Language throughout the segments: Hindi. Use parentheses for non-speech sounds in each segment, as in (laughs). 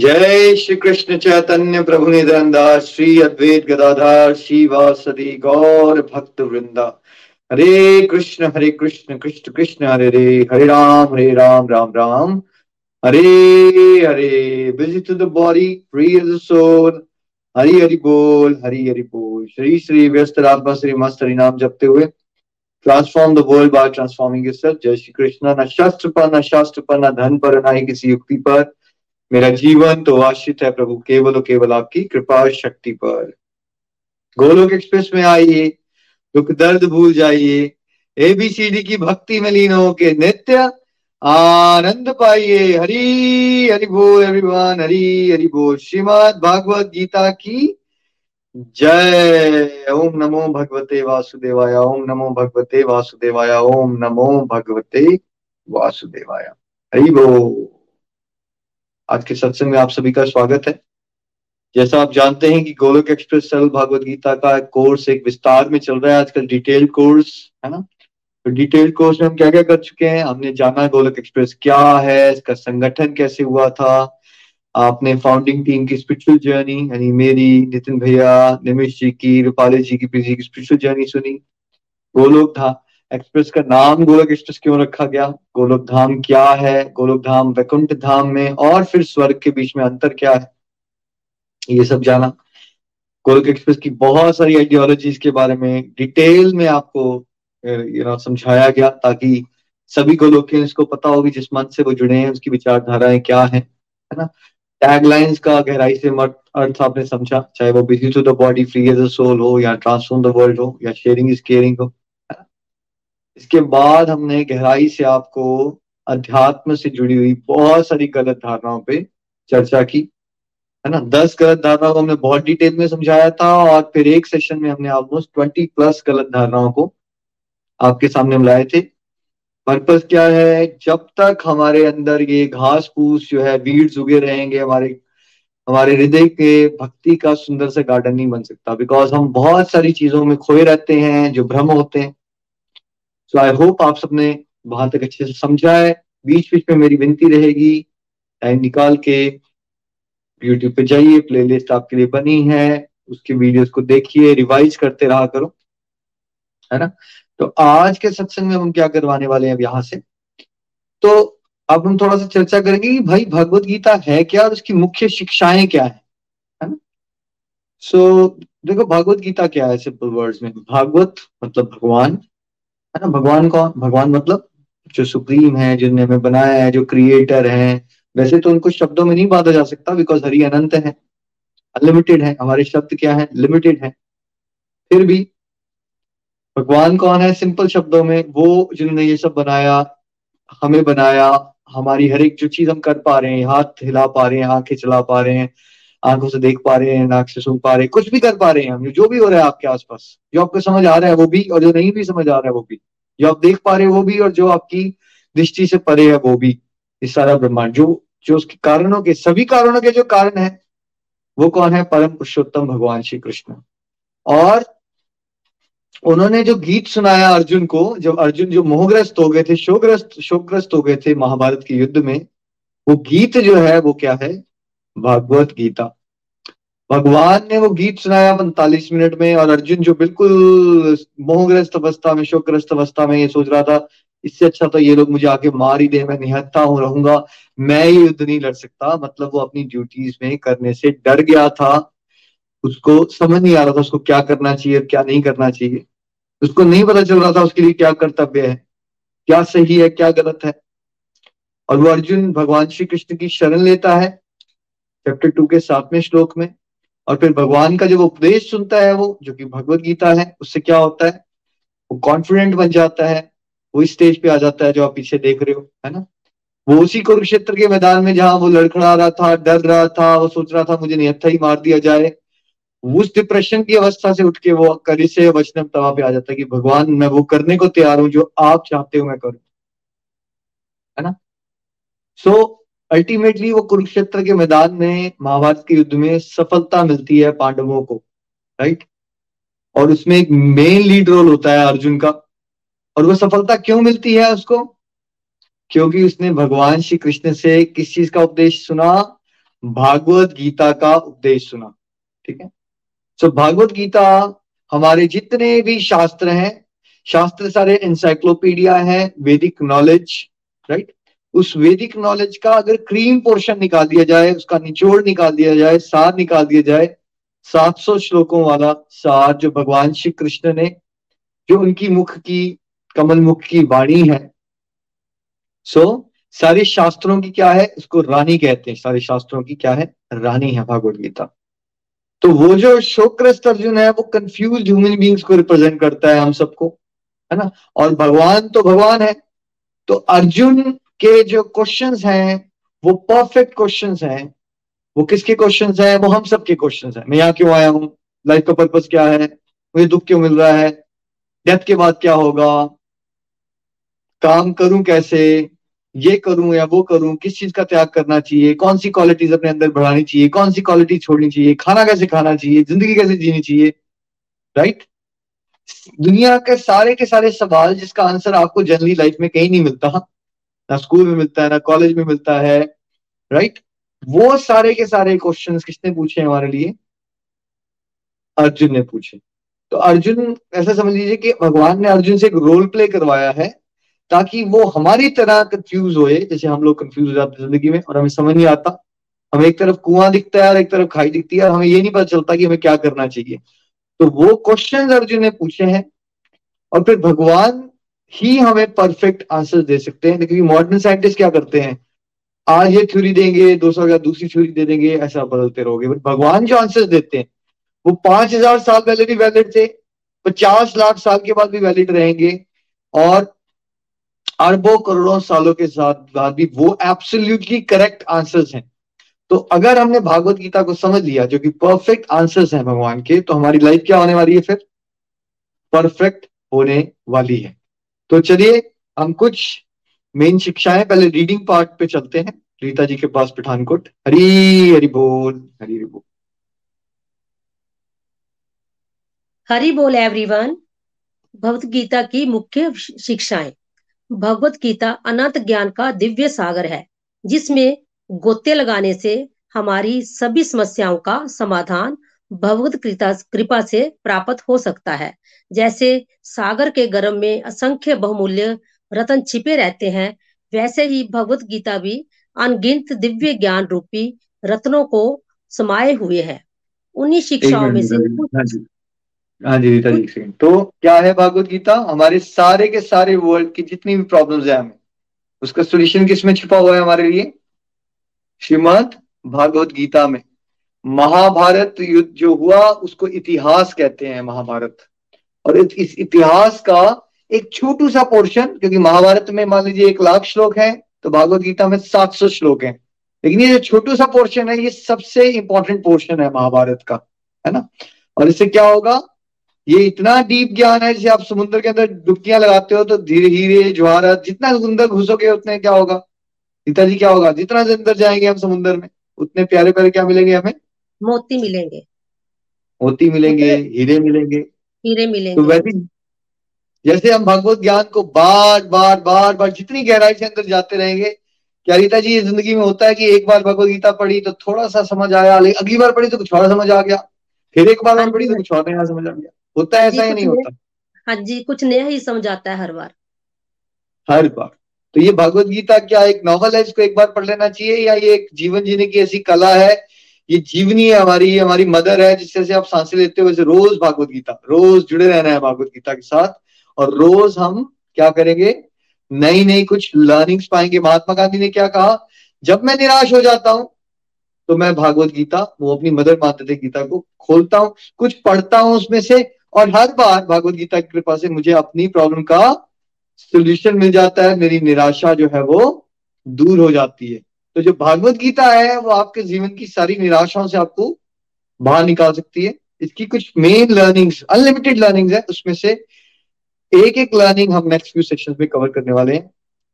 जय श्री कृष्ण चैतन्य प्रभु निधनदा श्री अद्वैत गदाधार वासदी गौर भक्त वृंदा। Hare Krishna Hare Krishna Krishna Krishna, Hare Hare Hare Ram Hare Ram Ram Ram. Hare Hare busy to the body free the soul Hari Hari बोल, हरि हरि बोल। श्री श्री व्यस्त रात्मा श्री मस्त हरि नाम जपते हुए transform the world by transforming जय श्री कृष्ण। न शास्त्र पर, न शास्त्र पर, न धन पर, न ही किसी युक्ति पर। मेरा जीवन तो आश्रित है प्रभु, केवल और केवल आपकी कृपा शक्ति पर। गोलोक एक्सप्रेस में आइए, दुख दर्द भूल जाइए एबीसीडी की भक्ति में लीन हो के नित्य आनंद पाइए। हरी, हरि बोल एवरीवन हरी, हरि बोल। श्रीमद भागवत गीता की जय। ओम नमो भगवते वासुदेवाय, ओम नमो भगवते वासुदेवाय, ओम नमो भगवते वासुदेवाय। हरि बोल। आज के सत्संग में आप सभी का स्वागत है। जैसा आप जानते हैं कि गोलोक एक्सप्रेस सरल भागवत गीता का एक कोर्स, एक विस्तार में चल रहा है आजकल, डिटेल कोर्स, है ना? तो डिटेल कोर्स में हम क्या क्या कर चुके हैं, हमने जाना गोलक एक्सप्रेस क्या है, इसका संगठन कैसे हुआ था, आपने फाउंडिंग टीम की स्पिरिचुअल जर्नी यानी मेरी, नितिन भैया, निमिश जी की, रूपाली जी की की स्पिरिचुअल जर्नी सुनी, गोलोक था। एक्सप्रेस का नाम गोलक एक्सप्रेस क्यों रखा गया? गोलोक धाम क्या है? गोलोक धाम वैकुंठ धाम में और फिर स्वर्ग के बीच में अंतर क्या है? ये सब जाना। गोलक एक्सप्रेस की बहुत सारी आइडियोलॉजीज के बारे में डिटेल में आपको यू नो समझाया गया ताकि सभी गोलोकियंस इसको पता होगी जिस मन से वो जुड़े हैं, उसकी विचारधाराएँ क्या है है ना? टैगलाइंस का गहराई से मत, अर्थ आपने समझा, चाहे वो busy to the body free as a soul हो या ट्रांसफॉर्म द वर्ल्ड हो या शेयरिंग इज़ केयरिंग हो। इसके बाद हमने गहराई से आपको अध्यात्म से जुड़ी हुई बहुत सारी गलत धारणाओं पे चर्चा की, है ना? दस गलत धारणाओं को हमने बहुत डिटेल में समझाया था और फिर एक सेशन में हमने ऑलमोस्ट ट्वेंटी प्लस गलत धारणाओं को आपके सामने लाए थे। पर्पज क्या है? जब तक हमारे अंदर ये घास फूस जो है बीड्स उगे रहेंगे, हमारे हमारे हृदय के भक्ति का सुंदर से गार्डन नहीं बन सकता। बिकॉज़ हम बहुत सारी चीज़ों में खोए रहते हैं, जो भ्रम होते हैं। सो आई होप आप सबने वहाँ तक अच्छे से समझा है बीच बीच में मेरी विनती रहेगी टाइम निकाल के यूट्यूब पे जाइए प्लेलिस्ट आपके लिए बनी है उसके वीडियोस को देखिए रिवाइज करते रहा करो है ना? तो आज के सत्संग में हम क्या करवाने वाले हैं अब यहाँ से? तो अब हम थोड़ा सा चर्चा करेंगे कि भाई भगवत गीता है क्या और उसकी मुख्य शिक्षाएँ क्या है? है ना? सो so, देखो भगवत गीता क्या है? सिंपल वर्ड्स में भागवत मतलब भगवान है ना, भगवान कौन? भगवान मतलब जो सुप्रीम है, जिनने हमें बनाया है, जो क्रिएटर है। वैसे तो उनको शब्दों में नहीं बांधा जा सकता बिकॉज़ हरि अनंत है। अनलिमिटेड है। हमारे शब्द क्या है? लिमिटेड है। फिर भी भगवान कौन है? सिंपल शब्दों में वो जिन्होंने ये सब बनाया, हमें बनाया, हमारी हर एक जो चीज़ हम कर पा रहे हैं, हाथ हिला पा रहे हैं, आँखें चला पा रहे हैं आँखों से देख पा रहे हैं, नाक से सुन पा रहे हैं, कुछ भी कर पा रहे हैं हम, जो भी हो रहा है आपके आसपास, जो आपको समझ आ रहा है वो भी और जो नहीं भी समझ आ रहा है वो भी, जो आप देख पा रहे हैं वो भी और जो आपकी दृष्टि से परे है वो भी इस सारा ब्रह्मांड, जो जो उसके कारणों के, सभी कारणों के जो कारण है, वो कौन है? परम पुरुषोत्तम भगवान श्री कृष्ण। और उन्होंने जो गीत सुनाया अर्जुन को, जब अर्जुन जो मोहग्रस्त हो गए थे, शोग्रस्त, शोकग्रस्त हो गए थे महाभारत के युद्ध में, वो गीत जो है, वो क्या है? भागवत गीता। भगवान ने वो गीत सुनाया पैंतालीस मिनट में और अर्जुन जो बिल्कुल मोहग्रस्त अवस्था में, शोकग्रस्त अवस्था में ये सोच रहा था, इससे अच्छा तो ये लोग मुझे आके मार ही दे, मैं निहत्ता हूँ, रहूँगा, मैं ये युद्ध नहीं लड़ सकता। मतलब वो अपनी ड्यूटीज़ में करने से डर गया था। उसको समझ नहीं आ रहा था उसको क्या करना चाहिए और क्या नहीं करना चाहिए। उसको नहीं पता चल रहा था उसके लिए क्या कर्तव्य है, क्या सही है, क्या गलत है। और वो अर्जुन भगवान श्री कृष्ण की शरण लेता है। चैप्टर टू के सातवें श्लोक में। और फिर भगवान का जब उपदेश सुनता है वो जो कि भगवत गीता है उससे क्या होता है? वो कॉन्फिडेंट बन जाता है वो स्टेज पे आ जाता है जो आप पीछे देख रहे हो है ना? वो उसी कुरुक्षेत्र के मैदान में जहाँ वो लड़खड़ा रहा था डर रहा था वो सोच रहा था मुझे निहत्था ही मार दिया जाए। उस डिप्रेशन की अवस्था से उठ के वो करी से वचनम तवा पे आ जाता है कि भगवान मैं वो करने को तैयार हूँ जो आप चाहते हो मैं करूँ। है ना? सो so, अल्टीमेटली वो कुरुक्षेत्र के मैदान में महाभारत के युद्ध में सफलता मिलती है पांडवों को राइट और उसमें एक मेन लीड रोल होता है अर्जुन का। और वो सफलता क्यों मिलती है उसको? क्योंकि उसने भगवान श्री कृष्ण से किस चीज़ का उपदेश सुना? भागवत गीता का उपदेश सुना ठीक है? सो so, भागवत गीता हमारे जितने भी शास्त्र हैं शास्त्र सारे इंसाइक्लोपीडिया है वैदिक नॉलेज राइट उस वैदिक नॉलेज का अगर क्रीम पोर्शन निकाल दिया जाए, उसका निचोड़ निकाल दिया जाए, सार निकाल दिया जाए 700 श्लोकों वाला सार जो भगवान श्री कृष्ण ने, जो उनकी मुख की, कमल मुख की वाणी है। सो सारे शास्त्रों की क्या है? इसको रानी कहते हैं। सारे शास्त्रों की क्या है? रानी है भागवत गीता। तो वो जो शोकग्रस्त अर्जुन है, वो कंफ्यूज ह्यूमन बींग्स को रिप्रेजेंट करता है हम सबको, है ना? और भगवान तो भगवान है। तो अर्जुन के जो क्वेश्चंस हैं, वो परफेक्ट क्वेश्चंस हैं। वो किसके क्वेश्चंस हैं? वो हम सबके क्वेश्चंस हैं। मैं यहाँ क्यों आया हूँ? लाइफ का पर्पज क्या है? मुझे दुख क्यों मिल रहा है? डेथ के बाद क्या होगा? काम करूँ कैसे? ये करूँ या वो करूँ? किस चीज़ का त्याग करना चाहिए? कौन सी क्वालिटीज अपने अंदर बढ़ानी चाहिए? कौन सी क्वालिटी छोड़नी चाहिए? खाना कैसे खाना चाहिए? ज़िंदगी कैसे जीनी चाहिए? राइट दुनिया के सारे के सारे सवाल जिसका आंसर आपको जनरली लाइफ में कहीं नहीं मिलता ना स्कूल में मिलता है, ना कॉलेज में मिलता है राइट वो सारे के सारे क्वेश्चन किसने पूछे हमारे लिए? अर्जुन ने पूछे। तो अर्जुन, ऐसा समझ लीजिए कि भगवान ने अर्जुन से एक रोल प्ले करवाया है, ताकि वो हमारी तरह कंफ्यूज होए, जैसे हम लोग कंफ्यूज हो जाते ज़िंदगी में, और हमें समझ नहीं आता। हमें एक तरफ़ कुआँ दिखता है और एक तरफ़ खाई दिखती है, और हमें ये नहीं पता चलता कि हमें क्या करना चाहिए। तो वो क्वेश्चन अर्जुन ने पूछे हैं, और फिर भगवान ही हमें परफेक्ट आंसर दे सकते हैं। लेकिन मॉडर्न साइंटिस्ट क्या करते हैं? आज ये थ्योरी देंगे दो सौ दूसरी थ्योरी दे देंगे, ऐसा बदलते रहोगे। बट भगवान जो आंसर देते हैं, वो पाँच हज़ार साल पहले भी वैलिड थे, पचास लाख साल के बाद भी वैलिड रहेंगे। और अरबों करोड़ों सालों के साथ, बाद भी वो एब्सोल्युटली करेक्ट आंसर्स हैं। तो अगर हमने भागवत गीता को समझ लिया, जो कि परफेक्ट आंसर्स हैं भगवान के तो हमारी लाइफ क्या होने वाली है फिर? परफेक्ट होने वाली है। तो चलिए, हम कुछ मेन शिक्षाएँ, पहले रीडिंग पार्ट पे चलते हैं। रीता जी के पास पठानकोट। हरी हरी बोल, हरी हरी बोल। हरी बोल एवरीवन भगवत गीता की मुख्य शिक्षाएँ। भगवत गीता अनंत ज्ञान का दिव्य सागर है, जिसमें गोते लगाने से हमारी सभी समस्याओं का समाधान भगवत कृपा से प्राप्त हो सकता है। जैसे सागर के गर्भ में असंख्य बहुमूल्य रतन छिपे रहते हैं वैसे ही भगवत गीता भी अनगिनत दिव्य ज्ञान रूपी रत्नों को समाये हुए है। उन्हीं शिक्षाओं में से हाँ जी। हाँ जी रीता जी तो क्या है भगवत गीता? हमारे सारे के सारे वर्ल्ड की जितनी भी प्रॉब्लम्स है हमें उसका सोल्यूशन किसमें छिपा हुआ है हमारे लिए? श्रीमद भागवत गीता में। महाभारत युद्ध जो हुआ, उसको इतिहास कहते हैं महाभारत। और इस इतिहास का एक छोटू सा पोर्शन क्योंकि महाभारत में मान लीजिए एक लाख श्लोक है तो भागवत गीता में सात सौ श्लोक है। लेकिन ये जो छोटू सा पोर्शन है, ये सबसे इंपॉर्टेंट पोर्शन है महाभारत का, है ना? और इससे क्या होगा? ये इतना डीप ज्ञान है, जैसे आप समुद्र के अंदर डुबकियाँ लगाते हो तो धीरे धीरे ज्वारा, जितना अंदर घुसोगे, उतने क्या होगा? पिताजी क्या होगा? जितना अंदर जाएँगे हम समुद्र में, उतने प्यारे प्यारे क्या मिलेंगे हमें? मोती मिलेंगे। मोती मिलेंगे हीरे मिलेंगे। हीरे मिलेंगे। तो वैसे जैसे हम भगवत ज्ञान को बार बार बार बार जितनी गहराई से अंदर जाते रहेंगे क्या रीता जी ये ज़िंदगी में होता है कि एक बार भगवत गीता पढ़ी तो थोड़ा सा समझ आया लेकिन अगली बार पढ़ी तो कुछ और समझ आ गया। फिर एक बार और हाँ पढ़ी तो कुछ और नया समझ आ गया। होता है ऐसा ही नहीं होता। हाँ जी कुछ नया ही समझ आता है हर बार। हर बार। तो ये भगवत गीता क्या एक नॉवल है इसको एक बार पढ़ लेना चाहिए या ये एक जीवन जीने की ऐसी कला है ये जीवनी है, हमारी हमारी मदर है, जिससे से आप साँसें लेते हो वैसे रोज भागवत गीता, रोज जुड़े रहना है भागवत गीता के साथ, और रोज हम क्या करेंगे? नई नई कुछ लर्निंग्स पाएँगे। महात्मा गांधी ने क्या कहा? जब मैं निराश हो जाता हूँ तो मैं भागवत गीता, वो अपनी मदर माता गीता को खोलता हूँ, कुछ पढ़ता हूँ उसमें से, और हर बार भागवत गीता की कृपा से मुझे अपनी प्रॉब्लम का सोल्यूशन मिल जाता है, मेरी निराशा जो है वो दूर हो जाती है। तो जो भागवत गीता है, वो आपके जीवन की सारी निराशाओं से आपको बाहर निकाल सकती है। इसकी कुछ मेन लर्निंग्स अनलिमिटेड लर्निंग्स है, उसमें से एक एक लर्निंग हम नेक्स्ट फ्यू सेक्शंस में कवर करने वाले हैं।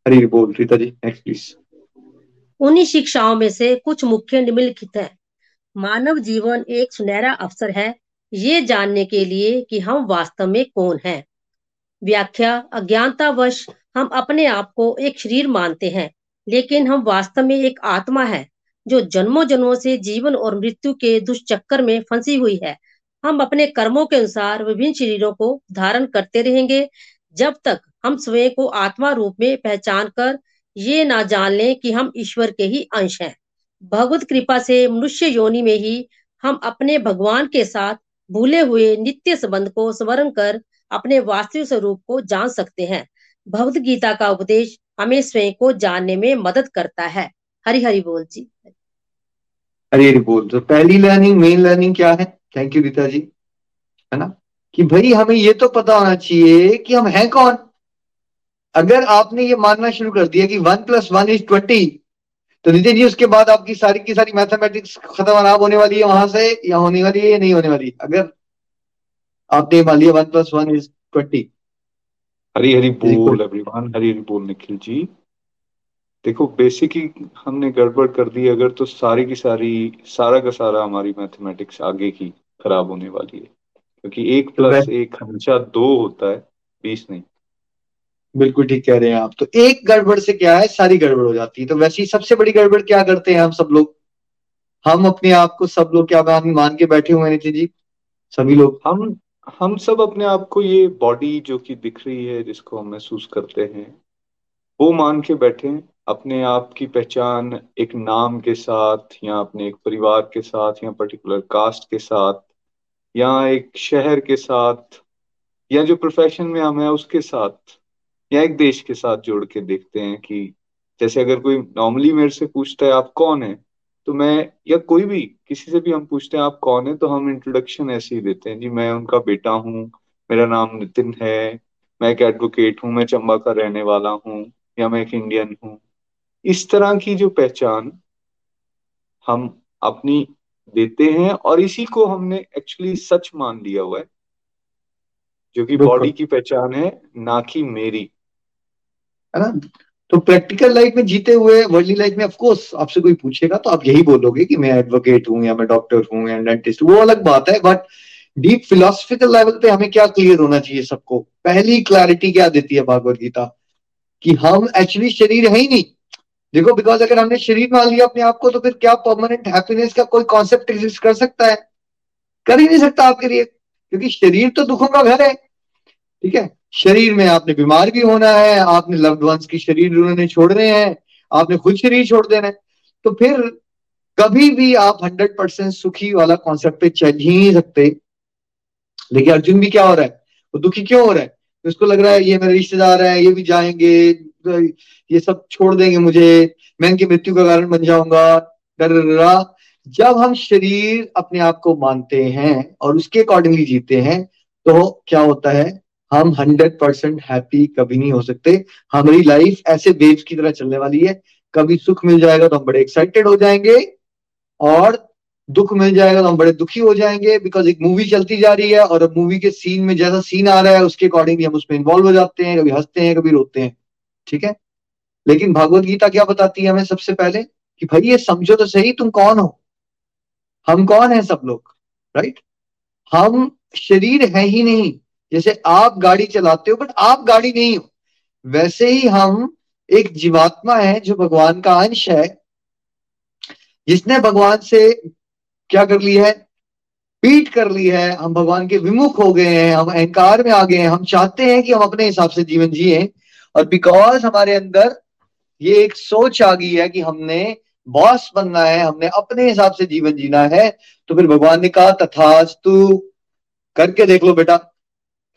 हरी बोल, रीता जी नेक्स्ट प्लीज़ उन्हीं शिक्षाओं में से कुछ मुख्य निम्नलिखित है। मानव जीवन एक सुनहरा अवसर है, ये जानने के लिए कि हम वास्तव में कौन हैं। व्याख्या, अज्ञानतावश हम अपने आप को एक शरीर मानते हैं। लेकिन हम वास्तव में एक आत्मा है, जो जन्मों जन्मों से जीवन और मृत्यु के दुष्चक्कर में फंसी हुई है। हम अपने कर्मों के अनुसार विभिन्न शरीरों को धारण करते रहेंगे, जब तक हम स्वयं को आत्मा रूप में पहचान कर ये ना जान लें कि हम ईश्वर के ही अंश हैं। भगवत कृपा से मनुष्य योनि में ही हम अपने भगवान के साथ भूले हुए नित्य संबंध को स्मरण कर अपने वास्तविक स्वरूप को जान सकते हैं। भगवत गीता का उपदेश हमें स्वयं को जानने में मदद करता है। हरि हरि बोल जी। हरी हरी बोल। तो पहली लर्निंग मेन लर्निंग क्या है? Thank you Geeta ji. है ना? कि भाई हमें ये तो पता होना चाहिए कि हम हैं कौन? अगर आपने ये मानना शुरू कर दिया कि one plus one is twenty तो नितिन जी, उसके बाद आपकी सारी की सारी मैथमेटिक्स खत्म खराब होने वाली है वहाँ से या होने वाली है या नहीं होने वाली अगर आपने मान लिया one plus one is twenty Hari Hari बोल एवरीवन हरी हरी बोल निखिल जी। देखो बेसिक ही हमने गड़बड़ कर दी अगर तो सारी की सारी सारा का सारा हमारी मैथमेटिक्स आगे की खराब होने वाली है। क्योंकि एक प्लस एक हमेशा दो होता है बीस नहीं। बिल्कुल ठीक कह रहे हैं आप। तो एक गड़बड़ से क्या है सारी गड़बड़ हो जाती है। तो वैसे ही सबसे बड़ी गड़बड़ क्या करते हैं हम सब लोग? हम अपने आप को सब लोग क्या मान के बैठे हुए हैं जी? सभी लोग? हम हम सब अपने आप को ये बॉडी जो कि दिख रही है, जिसको हम महसूस करते हैं, वो मान के बैठे अपने आप की पहचान एक नाम के साथ, या अपने एक परिवार के साथ, या पर्टिकुलर कास्ट के साथ, या एक शहर के साथ, या जो प्रोफेशन में हम है, उसके साथ, या एक देश के साथ जोड़ के देखते हैं कि जैसे अगर कोई नॉर्मली मेरे से पूछता है, आप कौन है? तो मैं या कोई भी किसी से भी हम पूछते हैं आप कौन है? तो हम इंट्रोडक्शन ऐसे ही देते हैं। जी मैं उनका बेटा हूँ मेरा नाम नितिन है मैं एक एडवोकेट हूँ मैं चंबा का रहने वाला हूँ या मैं एक इंडियन हूँ। इस तरह की जो पहचान हम अपनी देते हैं और इसी को हमने एक्चुअली सच मान लिया हुआ है जो कि बॉडी की पहचान है ना कि मेरी। है ना? तो प्रैक्टिकल लाइफ में जीते हुए वर्ल्डली लाइफ में ऑफकोर्स आपसे कोई पूछेगा तो आप यही बोलोगे कि मैं एडवोकेट हूँ या मैं डॉक्टर हूँ या डेंटिस्ट वो अलग बात है बट डीप फिलोसफिकल लेवल पे हमें क्या क्लियर होना चाहिए सबको? पहली क्लैरिटी क्या देती है भागवत गीता? कि हम एक्चुअली शरीर है ही नहीं। देखो बिकॉज़ अगर हमने शरीर मान लिया अपने आप को तो फिर क्या परमानेंट हैप्पीनेस का कोई कॉन्सेप्ट एग्जिस्ट कर सकता है? कर ही नहीं सकता आपके लिए, क्योंकि शरीर तो दुखों का घर है। ठीक है? शरीर में आपने बीमार भी होना है, आपने लव्ड वंस की शरीर उन्होंने छोड़ने हैं, आपने खुद शरीर छोड़ देना है। तो फिर कभी भी आप हंड्रेड परसेंट सुखी वाला कॉन्सेप्ट पे चल ही नहीं सकते। लेकिन अर्जुन भी क्या हो रहा है? वो दुखी क्यों हो रहा है? तो उसको लग रहा है, ये मेरे रिश्तेदार हैं, ये भी जाएँगे, ये सब छोड़ देंगे मुझे, मैं इनकी मृत्यु का कारण बन जाऊँगा, डर जब हम शरीर अपने आप को मानते हैं और उसके अकॉर्डिंगली जीते हैं तो क्या होता है? हम हंड्रेड परसेंट हैप्पी कभी नहीं हो सकते। हमारी लाइफ ऐसे वेव्स की तरह चलने वाली है। कभी सुख मिल जाएगा तो हम बड़े एक्साइटेड हो जाएँगे और दुख मिल जाएगा तो हम बड़े दुखी हो जाएँगे बिकॉज़ एक मूवी चलती जा रही है और मूवी के सीन में जैसा सीन आ रहा है उसके अकॉर्डिंगली हम उसमें इन्वॉल्व हो जाते हैं, कभी हँसते हैं, कभी रोते हैं। ठीक है? लेकिन भगवत गीता क्या बताती है हमें सबसे पहले? कि भाई ये समझो तो सही, तुम कौन हो? हम कौन है सब लोग? राइट हम शरीर है ही नहीं। जैसे आप गाड़ी चलाते हो बट आप गाड़ी नहीं हो। वैसे ही हम एक जीवात्मा है जो भगवान का अंश है। जिसने भगवान से क्या कर लिया है? पीट कर ली है। हम भगवान के विमुख हो गए हैं। हम अहंकार में आ गए हैं। हम चाहते हैं कि हम अपने हिसाब से जीवन जिए। और बिकॉज़ हमारे अंदर ये एक सोच आ गई है कि हमने बॉस बनना है, हमने अपने हिसाब से जीवन जीना है तो फिर भगवान ने कहा, तथास्तु, करके देख लो बेटा।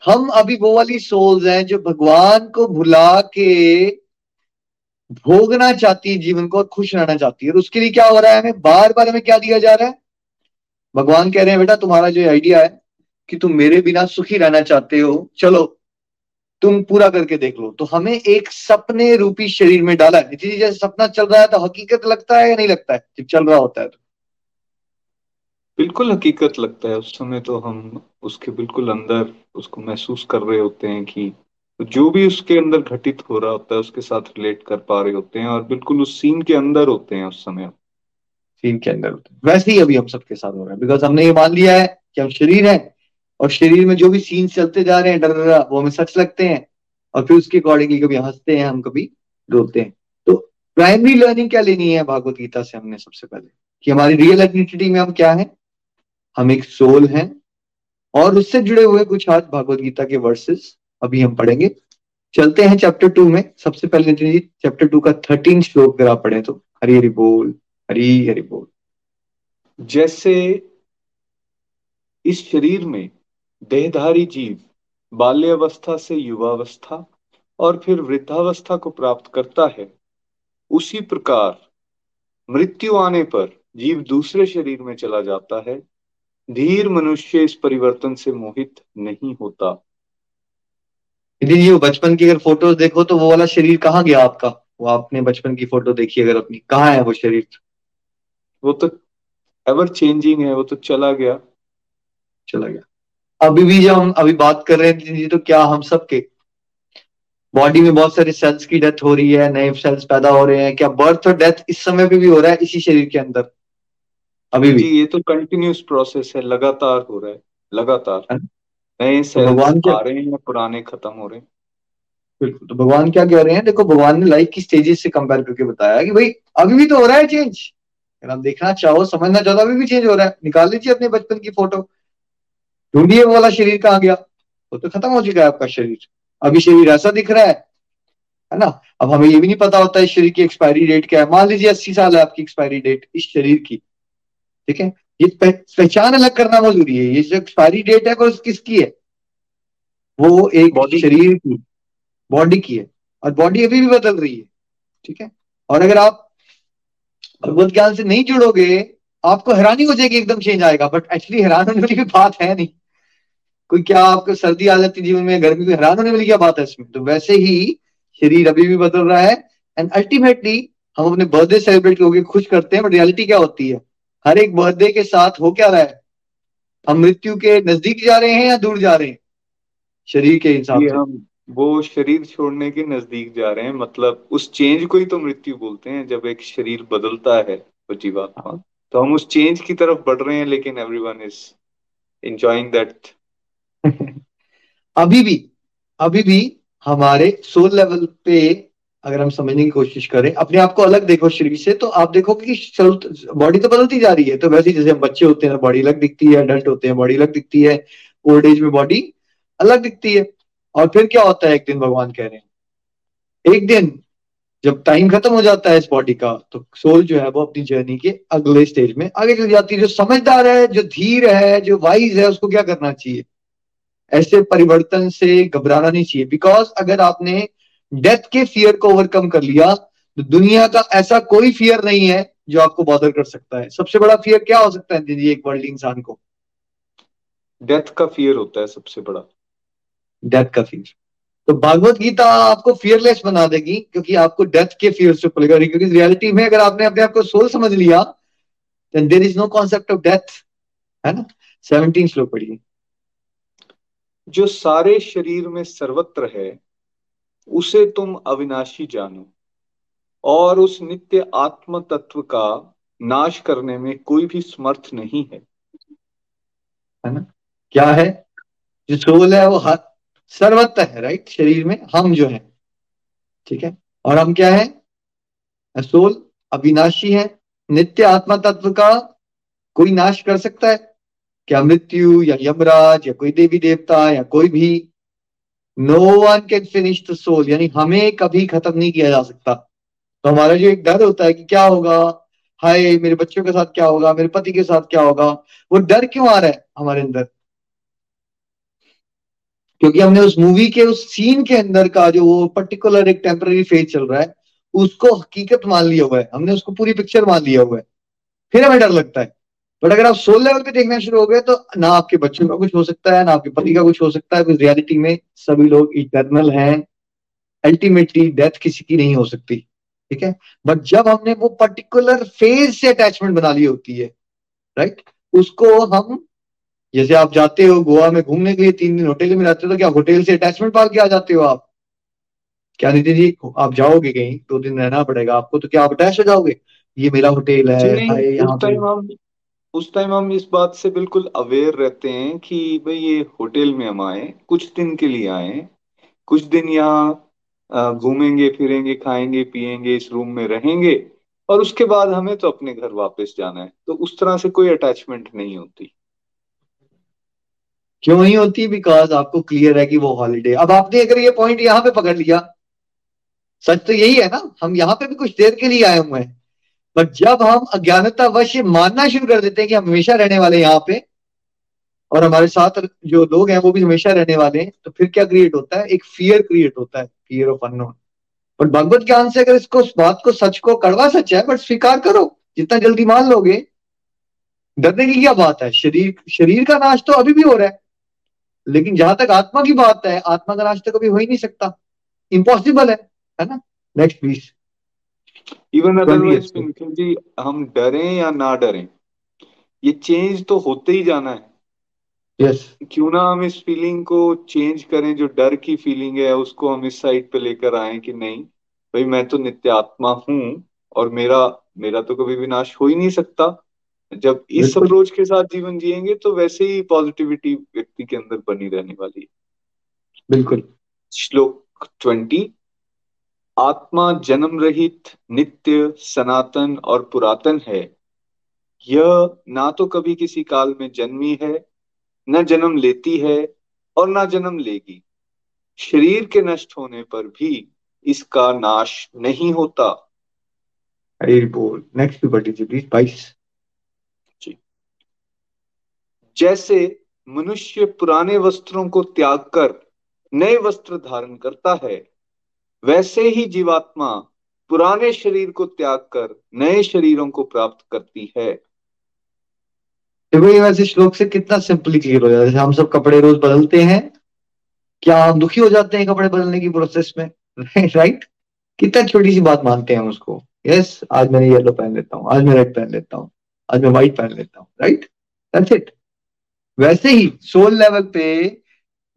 हम अभी वो वाली सोल्स हैं जो भगवान को भुला के भोगना चाहती है, जीवन को और खुश रहना चाहती है। और उसके लिए क्या हो रहा है हमें? बार बार हमें क्या दिया जा रहा है? भगवान कह रहे हैं, बेटा, तुम्हारा जो आइडिया है कि तुम मेरे बिना सुखी रहना चाहते हो, चलो, तुम पूरा करके देख लो। तो हमें एक सपने रूपी शरीर में डाला है। जी, जैसे सपना चल रहा है तो हकीकत लगता है या नहीं लगता है? जब चल रहा होता है तो। बिल्कुल हकीकत लगता है। उस समय तो हम उसके बिल्कुल अंदर उसको महसूस कर रहे होते हैं कि जो भी उसके अंदर घटित हो रहा होता है उसके साथ रिलेट कर पा रहे होते हैं और बिल्कुल उस सीन के अंदर होते हैं उस समय। सीन के अंदर होते हैं। वैसे ही अभी हम सबके साथ हो रहा है बिकॉज़ हमने ये मान लिया है कि हम शरीर है और शरीर में जो भी सीन चलते जा रहे हैं डर डर वो हमें सच लगते हैं और फिर उसके अकॉर्डिंगली कभी हँसते हैं हम कभी रोते हैं। तो प्राइमरी लर्निंग क्या लेनी है भागवत गीता से हमने सबसे पहले? कि हमारी रियल आइडेंटिटी में हम क्या है? हम एक सोल हैं। और उससे जुड़े हुए कुछ आज भागवत गीता के वर्सेस अभी हम पढ़ेंगे। चलते हैं चैप्टर टू में। सबसे पहले नितिन जी चैप्टर टू का थर्टीन श्लोक अगर आप पढ़े तो। हरी हरि बोल, हरी हरि बोल। जैसे इस शरीर में देहधारी जीव बाल्यावस्था से युवावस्था और फिर वृद्धावस्था को प्राप्त करता है, उसी प्रकार मृत्यु आने पर जीव दूसरे शरीर में चला जाता है धीर मनुष्य इस परिवर्तन से मोहित नहीं होता। यदि ये बचपन की अगर फ़ोटोज़ देखो तो वो वाला शरीर कहाँ गया आपका? वो आपने बचपन की फ़ोटो देखी अगर अपनी कहाँ है वो शरीर? वो तो एवर चेंजिंग है वो तो चला गया। चला गया। अभी भी जब हम अभी बात कर रहे हैं जी तो क्या हम सबके? बॉडी में बहुत सारे सेल्स की डेथ हो रही है नए सेल्स पैदा हो रहे हैं क्या बर्थ और डेथ इस समय पे भी हो रहा है इसी शरीर के अंदर? अभी भी। ये तो कंटिन्यूस प्रोसेस है लगातार हो रहा है लगातार। नए सेल्स तो भगवान क्या आ रहे हैं पुराने खत्म हो रहे हैं? बिल्कुल तो भगवान क्या कह रहे हैं? देखो भगवान ने लाइफ की स्टेजेस से कंपेयर करके बताया कि भाई अभी भी तो हो रहा है चेंज अगर आप देखना चाहो समझना चाहो तो अभी भी चेंज हो रहा है। निकाल लीजिए अपने बचपन की फ़ोटो ढूंढिए वो वाला शरीर कहाँ गया? वो तो खत्म हो चुका है आपका शरीर। अभी शरीर ऐसा दिख रहा है है ना? अब हमें ये भी नहीं पता होता इस शरीर की एक्सपायरी डेट क्या है। मान लीजिए अस्सी साल है आपकी एक्सपायरी डेट इस शरीर की। ठीक है? ये पहचान अलग करना बहुत ज़रूरी है। ये जो एक्सपायरी डेट है वो किसकी है? वो एक बॉडी शरीर की बॉडी की है। और बॉडी अभी भी बदल रही है ठीक है? और अगर आप भगवत ज्ञान से नहीं जुड़ोगे आपको हैरानी हो जाएगी एकदम चेंज आएगा। बट एक्चुअली हैरान होने वाली बात है नहीं। कोई क्या आपको सर्दी आ जाती जीवन में गर्मी में हैरान होने वाली क्या बात है इसमें? तो वैसे ही शरीर अभी भी बदल रहा है। एंड अल्टीमेटली हम अपने बर्थडे सेलिब्रेट होकर खुश करते हैं बट रियलिटी क्या होती है? हर एक बर्थडे के साथ हो क्या रहा है? हम मृत्यु के नज़दीक जा रहे हैं या दूर जा रहे हैं? शरीर के हिसाब से। हम वो शरीर छोड़ने के नज़दीक जा रहे हैं मतलब उस चेंज को ही तो मृत्यु बोलते हैं जब एक शरीर बदलता है वो जीवात्मा। तो हम उस चेंज की तरफ़ बढ़ रहे हैं लेकिन एवरीवन इज़ एंजॉइंग दैट अभी भी अभी भी हमारे सोल लेवल पे अगर हम समझने की कोशिश करें, अपने आप को अलग देखो शरीर से तो आप देखो कि बॉडी तो बदलती जा रही है। तो वैसे जैसे हम बच्चे होते हैं बॉडी अलग दिखती है अडल्ट होते हैं बॉडी अलग दिखती है। ओल्ड एज में बॉडी अलग दिखती है। और फिर क्या होता है एक दिन, भगवान कह रहे हैं? एक दिन जब टाइम खत्म हो जाता है इस बॉडी का तो सोल जो है वो अपनी जर्नी के अगले स्टेज में आगे चल जाती है। जो समझदार है, जो धीर है, जो वाइज है, उसको क्या करना चाहिए? ऐसे परिवर्तन से घबराना नहीं चाहिए। बिकॉज़ अगर आपने डेथ के फियर को ओवरकम कर लिया तो दुनिया का ऐसा कोई फियर नहीं है जो आपको बॉदर कर सकता है। सबसे बड़ा फियर क्या हो सकता है दीदी एक वर्ल्ड इंसान को? डेथ का फियर होता है सबसे बड़ा। डेथ का फियर तो भागवत गीता आपको फियरलेस बना देगी क्योंकि आपको डेथ के फियर से पड़ेगा क्योंकि रियलिटी में अगर आपने अपने आप को सोल समझ लिया then there is no concept of death है ना? सेवनटीन श्लोक पढ़िए। जो सारे शरीर में सर्वत्र है उसे तुम अविनाशी जानो। और उस नित्य आत्म तत्व का नाश करने में कोई भी समर्थ नहीं है। है ना? क्या है? जो सोल है, वो सर्वत्र है राइट शरीर में हम जो है। ठीक है? और हम क्या है? सोल अविनाशी है। नित्य आत्मा तत्व का कोई नाश कर सकता है? क्या मृत्यु या यमराज या कोई देवी देवता या कोई भी no one can finish the soul यानी हमें कभी खत्म नहीं किया जा सकता। तो हमारा जो एक डर होता है कि क्या होगा? हाय, मेरे बच्चों के साथ क्या होगा? मेरे पति के साथ क्या होगा? वो डर क्यों आ रहा है हमारे अंदर? क्योंकि हमने उस मूवी के, उस सीन के अंदर का जो वो पर्टिकुलर एक टेम्पररी फ़ेज़ चल रहा है, उसको हकीकत मान लिया हुआ है। हमने उसको पूरी पिक्चर मान लिया हुआ है। फिर हमें डर लगता है। बट अगर आप सोल लेवल पे देखना शुरू हो गए तो ना आपके बच्चों का कुछ हो सकता है ना आपके पति का कुछ हो सकता है। रियलिटी में सभी लोग इटर्नल हैं। अल्टीमेटली डेथ किसी की नहीं हो सकती। ठीक है? बट जब हमने वो पर्टिकुलर फ़ेज़ से अटैचमेंट बना ली होती है राइट उसको हम जैसे आप जाते हो गोवा में घूमने के लिए तीन दिन होटल में रहते हो तो क्या होटल से अटैचमेंट पाल के आ जाते हो आप? क्या नितिन जी आप जाओगे कहीं? दो दिन रहना पड़ेगा आपको तो क्या आप अटैच हो जाओगे? ये मेरा होटल है उस टाइम हम इस बात से बिल्कुल अवेयर रहते हैं कि भाई ये होटल में हम आए, कुछ दिन के लिए आए, कुछ दिन यहाँ घूमेंगे, फिरेंगे, खाएँगे, पिएँगे, इस रूम में रहेंगे और उसके बाद हमें तो अपने घर वापस जाना है। तो उस तरह से कोई अटैचमेंट नहीं होती। क्यों नहीं होती? बिकॉज़ आपको क्लियर है कि वो हॉलीडे अब आपने अगर ये पॉइंट यहाँ पे पकड़ लिया, सच तो यही है ना? हम यहाँ पे भी कुछ देर के लिए आए हुए हैं। बट जब हम अज्ञानता वश मानना शुरू कर देते हैं कि हम हमेशा रहने वाले यहाँ पे, और हमारे साथ जो लोग हैं, वो भी हमेशा रहने वाले हैं तो फिर क्या क्रिएट होता है? एक फियर क्रिएट होता है फियर ऑफ़ अननोन बट भगवत ज्ञान से अगर इसको बात को सच को कड़वा सच है बट स्वीकार करो, जितना जल्दी मान लोगे, डरने की क्या बात है? शरीर शरीर का नाश तो अभी भी हो रहा है। लेकिन जहाँ तक आत्मा की बात है, आत्मा का नाश तो कभी हो ही नहीं सकता। इम्पॉसिबल है है ना? नेक्स्ट प्लीज़ इवन अदरवाइज़ जी हम डरे या ना डरे ये चेंज तो होते ही जाना है। Yes yes. क्यों ना हम इस फीलिंग को चेंज करें जो डर की फीलिंग है उसको हम इस साइड पे लेकर आए कि नहीं भाई मैं तो नित्य आत्मा हूँ और मेरा मेरा तो कभी विनाश हो ही नहीं सकता। जब इस अप्रोच के साथ जीवन जिएँगे तो वैसे ही पॉजिटिविटी व्यक्ति के अंदर बनी रहने वाली है। बिल्कुल। श्लोक ट्वेंटी आत्मा जन्म रहित नित्य सनातन और पुरातन है। यह ना तो कभी किसी काल में जन्मी है न जन्म लेती है और ना जन्म लेगी। शरीर के नष्ट होने पर भी इसका नाश नहीं होता। बोल। नेक्स्ट जी प्लीज़ बाईस जैसे मनुष्य पुराने वस्त्रों को त्याग कर नए वस्त्र धारण करता है वैसे ही जीवात्मा पुराने शरीर को त्याग कर नए शरीरों को प्राप्त करती है। देखो ये वैसे श्लोक से कितना सिंपली क्लियर हो जाता है। हम सब कपड़े रोज बदलते हैं क्या हम दुखी हो जाते हैं कपड़े बदलने की प्रोसेस में? (laughs) राइट कितना छोटी सी बात मानते हैं हम उसको। यस yes, आज मैंने येलो पहन लेता हूँ आज मैं रेड पहन लेता हूँ आज मैं व्हाइट पहन लेता हूँ राइट दैट्स इट वैसे ही सोल लेवल पे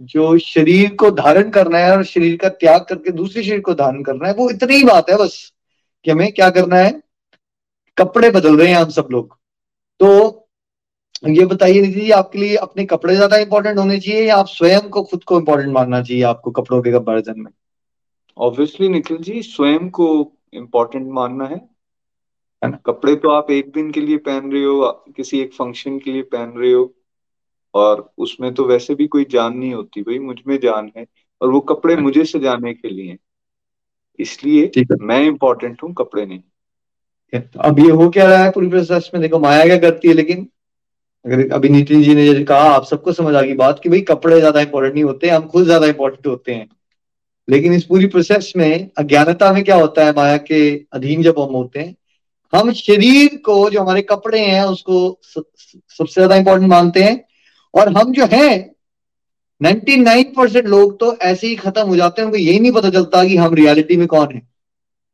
जो शरीर को धारण करना है और शरीर का त्याग करके दूसरे शरीर को धारण करना है वो इतनी ही बात है बस कि हमें क्या करना है? कपड़े बदल रहे हैं हम सब लोग। तो ये बताइए निधि जी आपके लिए अपने कपड़े ज़्यादा इंपॉर्टेंट होने चाहिए या आप स्वयं को खुद को इंपॉर्टेंट मानना चाहिए आपको कपड़ों के कंपेरिजन में? ऑब्वियसली निखिल जी स्वयं को इम्पोर्टेंट मानना है। कपड़े तो आप एक दिन के लिए पहन रहे हो किसी एक फ़ंक्शन के लिए पहन रहे हो। और उसमें तो वैसे भी कोई जान नहीं होती भाई मुझमें जान है और वो कपड़े मुझे सजाने के लिए इसलिए मैं इंपॉर्टेंट हूँ कपड़े नहीं। तो अब ये हो क्या रहा है पूरी प्रोसेस में? देखो माया क्या करती है लेकिन अगर अभी नितिन जी ने जैसे कहा आप सबको समझ आ गई बात कि भाई कपड़े ज़्यादा इंपॉर्टेंट नहीं होते हम खुद ज़्यादा इंपॉर्टेंट होते हैं। लेकिन इस पूरी प्रोसेस में अज्ञानता में क्या होता है? माया के अधीन जब हम होते हैं हम शरीर को जो हमारे कपड़े हैं उसको सबसे ज़्यादा इंपॉर्टेंट मानते हैं। और हम जो हैं 99 परसेंट लोग तो ऐसे ही खत्म हो जाते हैं, उनको यही नहीं पता चलता कि हम रियलिटी में कौन है।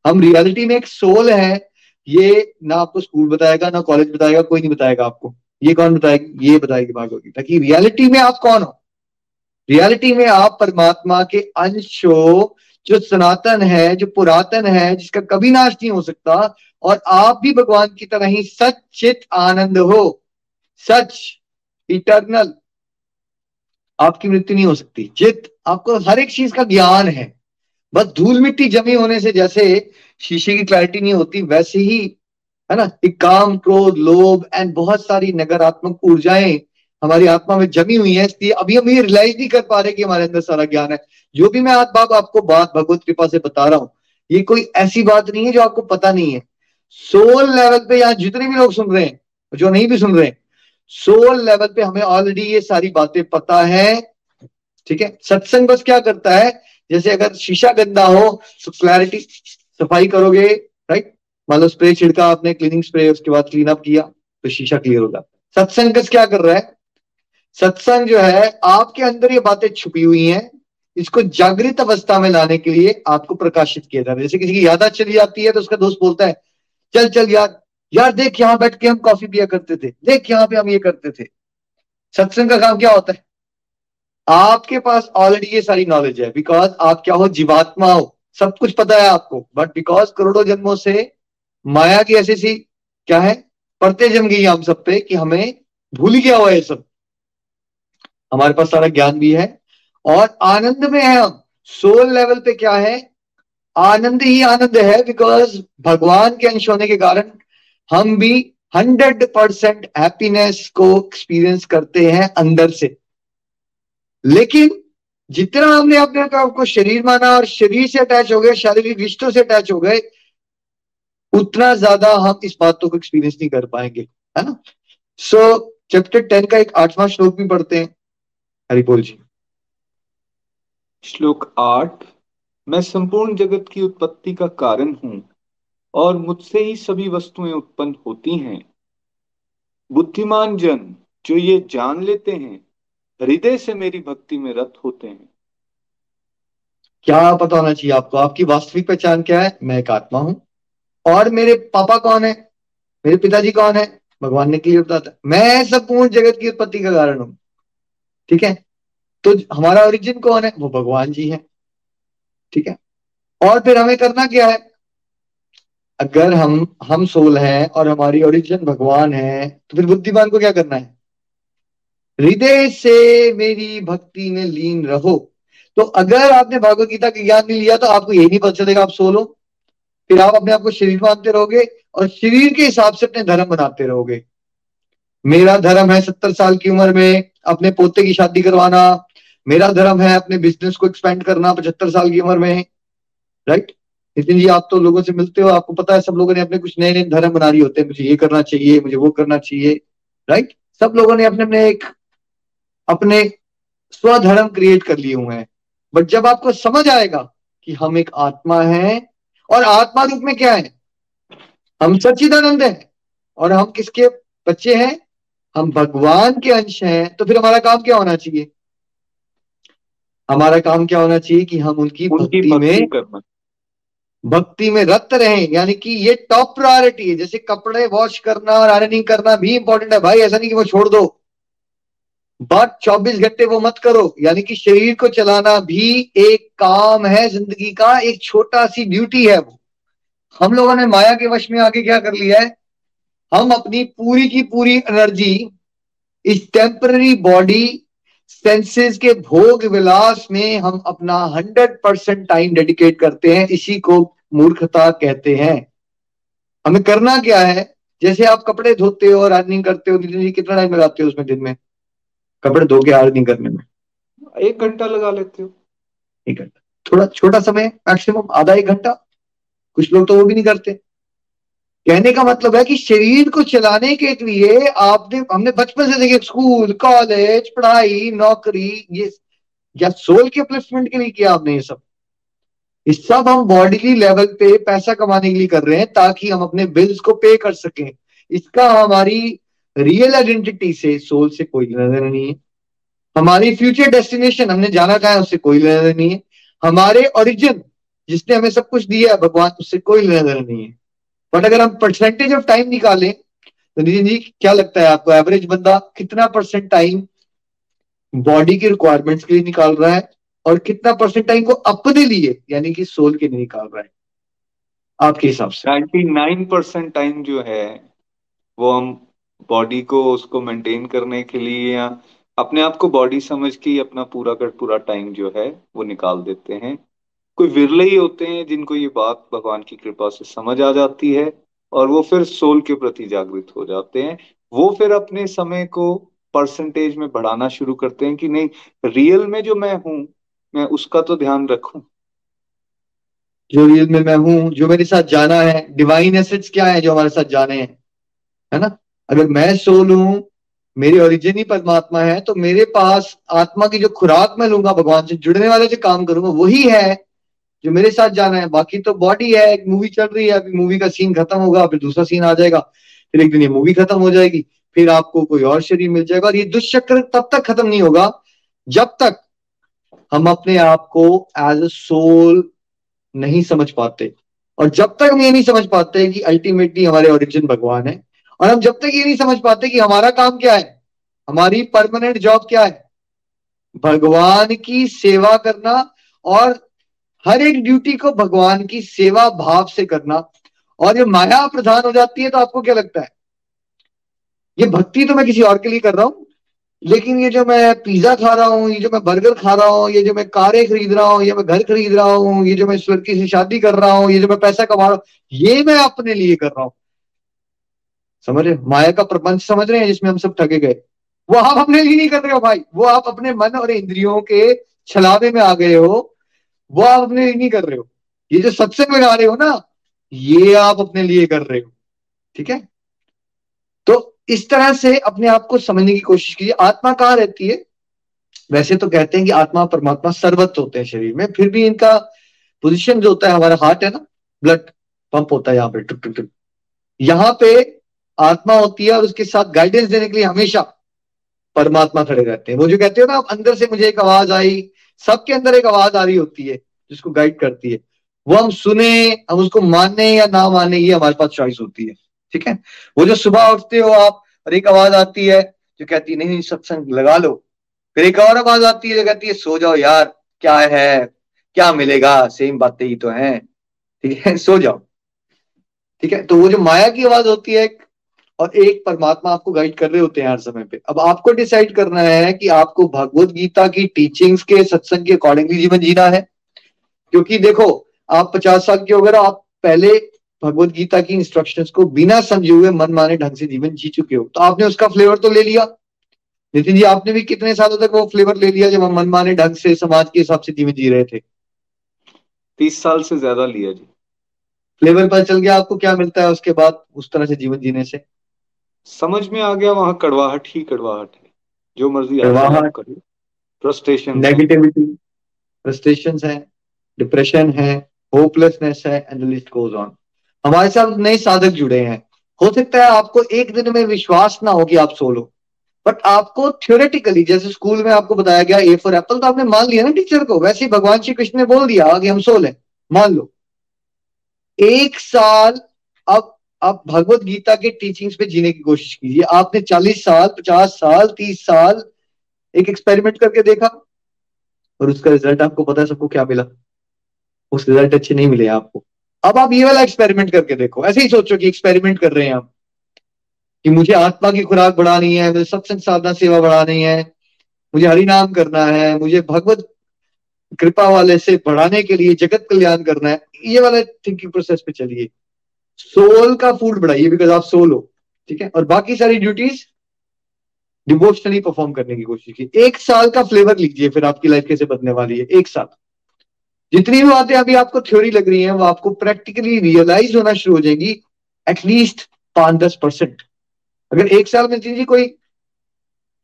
हम रियलिटी में एक सोल है, ये ना आपको स्कूल बताएगा, ना कॉलेज बताएगा, कोई नहीं बताएगा आपको। ये कौन बताएगा? ये बताएगी भागवत गीता कि रियलिटी में आप कौन हो? रियलिटी में आप परमात्मा के अंश हो, जो सनातन है, जो पुरातन है, जिसका कभी नाश नहीं हो सकता, और आप भी भगवान की तरह ही सच चित आनंद हो। सच। इटर्नल आपकी मृत्यु नहीं हो सकती। चित आपको हर एक चीज़ का ज्ञान है। बस धूल मिट्टी जमी होने से जैसे शीशे की क्लैरिटी नहीं होती, वैसे ही, है ना? एक काम, क्रोध, लोभ एंड बहुत सारी नकारात्मक ऊर्जाएँ हमारी आत्मा में जमी हुई है। इसलिए अभी हम ये रियलाइज़ नहीं कर पा रहे कि हमारे अंदर सारा ज्ञान है। जो भी मैं आज बाप आपको बात भगवत कृपा से बता रहा हूँ, ये कोई ऐसी बात नहीं है जो आपको पता नहीं है। सोल लेवल पे यहाँ जितने भी लोग सुन रहे हैं, जो नहीं भी सुन रहे हैं सोल लेवल पे हमें ऑलरेडी ये सारी बातें पता है। ठीक है? सत्संग बस क्या करता है? जैसे अगर शीशा गंदा हो तो क्लैरिटी सफ़ाई करोगे राइट मान लो स्प्रे छिड़का आपने क्लीनिंग स्प्रे उसके बाद क्लीन अप किया तो शीशा क्लियर होगा। सत्संग बस क्या कर रहा है? सत्संग जो है, आपके अंदर ये बातें छुपी हुई हैं। इसको जागृत अवस्था में लाने के लिए आपको प्रकाशित किया जा रहा है। जैसे किसी की यादा चली जाती है तो उसका दोस्त बोलता है, चल चल यार यार देख, यहाँ बैठ के हम कॉफ़ी पिया करते थे। देख, यहाँ पे हम ये करते थे। सत्संग का काम क्या होता है? आपके पास ऑलरेडी ये सारी नॉलेज है। बिकॉज़ आप क्या हो, जीवात्मा हो। सब कुछ पता है आपको। बट बिकॉज़ करोड़ों जन्मों से माया की ऐसी सी क्या है? पढ़ते जम गई हम सब पे कि हमें भूल गया हुआ है सब। हमारे पास सारा ज्ञान भी है। और आनंद में है हम। सोल लेवल पे क्या है? आनंद ही आनंद है। बिकॉज़ भगवान के अंश होने के कारण हम भी हंड्रेड परसेंट हैप्पीनेस को एक्सपीरियंस करते हैं अंदर से। लेकिन जितना हमने अपने आप को शरीर माना और शरीर से अटैच हो गए, शारीरिक रिश्तों से अटैच हो गए, उतना ज़्यादा हम इस बातों को एक्सपीरियंस नहीं कर पाएँगे, है ना? सो चैप्टर टेन का एक आठवां श्लोक भी पढ़ते हैं। हरिपोल जी। श्लोक आठ, मैं संपूर्ण जगत की उत्पत्ति का कारण हूँ। और मुझसे ही सभी वस्तुएँ उत्पन्न होती हैं। बुद्धिमान जन जो ये जान लेते हैं, हृदय से मेरी भक्ति में रत होते हैं। क्या पता होना चाहिए आपको? आपकी वास्तविक पहचान क्या है? मैं एक आत्मा हूँ। और मेरे पापा कौन है? मेरे पिताजी कौन है? भगवान ने क्लियर बताया मैं संपूर्ण जगत की उत्पत्ति का कारण हूँ। ठीक है? तो हमारा ओरिजिन कौन है? वो भगवान जी है। ठीक है? और फिर हमें करना क्या है? अगर हम हम सोल हैं और हमारी ओरिजिन भगवान है तो फिर बुद्धिमान को क्या करना है? हृदय से मेरी भक्ति में लीन रहो। तो अगर आपने भगवत गीता का ज्ञान नहीं लिया तो आपको यही नहीं पता चलेगा आप सोलो। फिर आप अपने आप को शरीर मानते रहोगे और शरीर के हिसाब से अपने धर्म बनाते रहोगे। मेरा धर्म है सत्तर साल की उम्र में अपने पोते की शादी करवाना। मेरा धर्म है अपने बिज़नेस को एक्सपेंड करना पचहत्तर साल की उम्र में। राइट नितिन जी आप तो लोगों से मिलते हो आपको पता है सब लोगों ने अपने कुछ नए नए धर्म बना रही होते हैं मुझे ये करना चाहिए मुझे वो करना चाहिए राइट सब लोगों ने अपने अपने एक अपने स्वधर्म क्रिएट कर लिए हुए हैं। बट जब आपको समझ आएगा कि हम एक आत्मा है और आत्मा रूप में क्या है? हम सच्चिदानंद है और हम किसके बच्चे हैं? हम भगवान के अंश हैं तो फिर हमारा काम क्या होना चाहिए? हमारा काम क्या होना चाहिए कि हम उनकी, उनकी भक्ति में भक्ति में रत रहे, यानी कि ये टॉप प्रायोरिटी है। जैसे कपड़े वॉश करना और आयरनिंग करना भी इंपॉर्टेंट है। भाई, ऐसा नहीं कि वो छोड़ दो। बट 24 घंटे वो मत करो। यानी कि शरीर को चलाना भी एक काम है, ज़िंदगी का एक छोटा सी ड्यूटी है वो। हम लोगों ने माया के वश में आके क्या कर लिया है? हम अपनी पूरी की पूरी एनर्जी इस टेम्पररी बॉडी सेंसेस के भोग विलास में हम अपना हंड्रेड परसेंट टाइम डेडिकेट करते हैं इसी को मूर्खता कहते हैं। हमें करना क्या है? जैसे आप कपड़े धोते हो और अर्निंग करते हो कितना टाइम लगाते हो उसमें दिन में? कपड़े धो के अर्निंग करने में। एक घंटा लगा लेते हो। एक घंटा। थोड़ा छोटा समय मैक्सिमम आधा एक घंटा। कुछ लोग तो वो भी नहीं करते। कहने का मतलब है कि शरीर को चलाने के लिए आपने, हमने बचपन से देखे स्कूल, कॉलेज, पढ़ाई, नौकरी, ये या सोल के अपलिफ्टमेंट के लिए किया आपने ये सब। ये सब हम बॉडीली लेवल पे पैसा कमाने के लिए कर रहे हैं ताकि हम अपने बिल्स को पे कर सकें। इसका हमारी रियल आइडेंटिटी से सोल से कोई लेना देना नहीं है। हमारी फ्यूचर डेस्टिनेशन, हमने जाना कहा है, उससे कोई लेना देना नहीं है। हमारे ओरिजिन, जिसने हमें सब कुछ दिया है, भगवान, उससे कोई लेना देना नहीं है। बट अगर हम परसेंटेज ऑफ़ टाइम निकालें तो नितिन जी, क्या लगता है आपको? एवरेज बंदा कितना परसेंट टाइम बॉडी की रिक्वायरमेंट्स के लिए निकाल रहा है? और कितना परसेंट टाइम को अपने लिए, यानी कि सोल के लिए निकाल रहा है? आपके हिसाब से। नाइनटी नाइन परसेंट टाइम जो है, वो हम बॉडी को, उसको मेंटेन करने के लिए या अपने आप को बॉडी समझ के अपना पूरा कर पूरा टाइम जो है, वो निकाल देते हैं। कोई विरले ही होते हैं जिनको ये बात भगवान की कृपा से समझ आ जाती है और वो फिर सोल के प्रति जागृत हो जाते हैं। वो फिर अपने समय को परसेंटेज में बढ़ाना शुरू करते हैं कि नहीं रियल में जो मैं हूँ, मैं उसका तो ध्यान रखूँ। जो रियल में मैं हूँ, जो मेरे साथ जाना है डिवाइन एसेट्स क्या है जो हमारे साथ जाने हैं? है ना? अगर मैं सोल हूँ, मेरी ओरिजिन ही परमात्मा है तो मेरे पास आत्मा की जो खुराक मैं लूँगा, भगवान से जुड़ने वाले जो काम करूँगा, वही है जो मेरे साथ जाना है। बाकी तो बॉडी है, एक मूवी चल रही है, अभी मूवी का सीन खत्म होगा, फिर दूसरा सीन आ जाएगा, फिर एक दिन ये मूवी खत्म हो जाएगी, फिर आपको कोई और शरीर मिल जाएगा। और ये दुष्चक्र तब तक खत्म नहीं होगा, जब तक हम अपने आप को एज अ सोल नहीं समझ पाते। और जब तक हम ये नहीं समझ पाते कि अल्टीमेटली हमारे ओरिजिन भगवान है, और हम जब तक ये नहीं समझ पाते कि हमारा काम क्या है, हमारी परमानेंट जॉब क्या है, भगवान की सेवा करना और हर एक ड्यूटी को भगवान की सेवा भाव से करना। और ये माया प्रधान हो जाती है तो आपको क्या लगता है? ये भक्ति तो मैं किसी और के लिए कर रहा हूँ, लेकिन ये जो मैं पिज्जा खा रहा हूँ, ये जो मैं बर्गर खा रहा हूँ, ये जो मैं कारें खरीद रहा हूँ, ये मैं घर खरीद रहा हूँ, ये जो मैं लड़की से शादी कर रहा हूँ, ये जो मैं पैसा कमा रहा हूँ, ये मैं अपने लिए कर रहा हूँ। समझ रहे माया का प्रपंच समझ रहे हैं, जिसमें हम सब ठगे गए। वो आप अपने लिए नहीं कर रहे हो भाई। वो आप अपने मन और इंद्रियों के छलावे में आ गए हो। वो आप अपने लिए नहीं कर रहे हो। ये जो सत्संग में रहे हो ना, ये आप अपने लिए कर रहे हो। ठीक है? तो इस तरह से अपने आप को समझने की कोशिश कीजिए। आत्मा कहाँ रहती है? वैसे तो कहते हैं कि आत्मा परमात्मा सर्वत्र होते हैं शरीर में। फिर भी इनका पोजिशन जो होता है, हमारा हार्ट है ना ब्लड पंप होता है यहाँ पे, टुक टुक टुक। यहाँ पे आत्मा होती है और उसके साथ गाइडेंस देने के लिए हमेशा परमात्मा खड़े रहते हैं। वो जो कहते हो ना अंदर से मुझे एक आवाज़ आई सबके अंदर एक आवाज़ आ रही होती है, जिसको गाइड करती है। वो हम सुने, हम उसको माने या ना माने, ये हमारे पास चॉइस होती है। ठीक है? वो जो सुबह उठते हो आप, और एक आवाज़ आती है, जो कहती है, नहीं सत्संग लगा लो। फिर एक और आवाज़ आती है, जो कहती है, सो जाओ यार, क्या है? क्या मिलेगा? सेम बातें ही तो हैं। ठीक है? (laughs) सो जाओ। ठीक है? तो वो जो माया की आवाज़ होती है और एक परमात्मा आपको गाइड कर रहे होते हैं हर समय पे। अब आपको डिसाइड करना है कि आपको भगवत गीता की टीचिंग्स के सत्संग के अकॉर्डिंगली जीवन जीना है। क्योंकि देखो आप पचास साल के अगर आप पहले भगवत गीता की इंस्ट्रक्शंस को बिना समझे हुए मन माने ढंग से जीवन जी चुके हो। तो आपने उसका फ्लेवर तो ले लिया। नितिन जी आपने भी कितने सालों तक वो फ्लेवर ले लिया जब हम मन माने ढंग से समाज के हिसाब से जीवन जी रहे थे? तीस साल से ज़्यादा लिया जी। फ्लेवर पता चल गया आपको क्या मिलता है उसके बाद उस तरह से जीवन जीने से? समझ में आ गया वहाँ कड़वाहट ही कड़वाहट है। जो मर्ज़ी फ्रस्ट्रेशन नेगेटिविटी फ्रस्ट्रेशन है। डिप्रेशन है होपलेसनेस है एंड लिस्ट गोज ऑन हमारे साथ नए साधक जुड़े हैं। हो सकता है आपको एक दिन में विश्वास ना हो कि आप सोलो बट आपको थ्योरेटिकली जैसे स्कूल में आपको बताया गया ए फॉर एप्पल तो आपने मान लिया ना टीचर को? वैसे ही भगवान श्री कृष्ण ने बोल दिया कि हम सोल हैं। मान लो। एक साल अब आप भगवत गीता के टीचिंग्स पे जीने की कोशिश कीजिए। आपने चालीस साल, पचास साल, तीस साल एक एक्सपेरिमेंट करके देखा और उसका रिज़ल्ट आपको पता है सबको क्या मिला। उस रिज़ल्ट अच्छे नहीं मिले आपको। अब आप ये वाला एक्सपेरिमेंट करके देखो। ऐसे ही सोचो कि एक्सपेरिमेंट कर रहे हैं आप कि मुझे आत्मा की खुराक बढ़ानी है, मुझे सत्संग साधना सेवा बढ़ानी है, मुझे हरि नाम करना है, मुझे भगवत कृपा वाले से बढ़ाने के लिए जगत कल्याण करना है। ये वाला थिंकिंग प्रोसेस पे चलिए। सोल का फ़ूड बढ़ाइए बिकॉज़ आप सोल हो ठीक है? और बाकी सारी ड्यूटीज़ डिवोशनली परफॉर्म करने की कोशिश की एक साल का फ्लेवर लीजिए, फिर आपकी लाइफ कैसे बदलने वाली है, एक साल। जितनी भी बातें अभी आपको थ्योरी लग रही है, वो आपको प्रैक्टिकली रियलाइज़ होना शुरू हो जाएगी एटलीस्ट पाँच दस परसेंट। अगर एक साल में जी कोई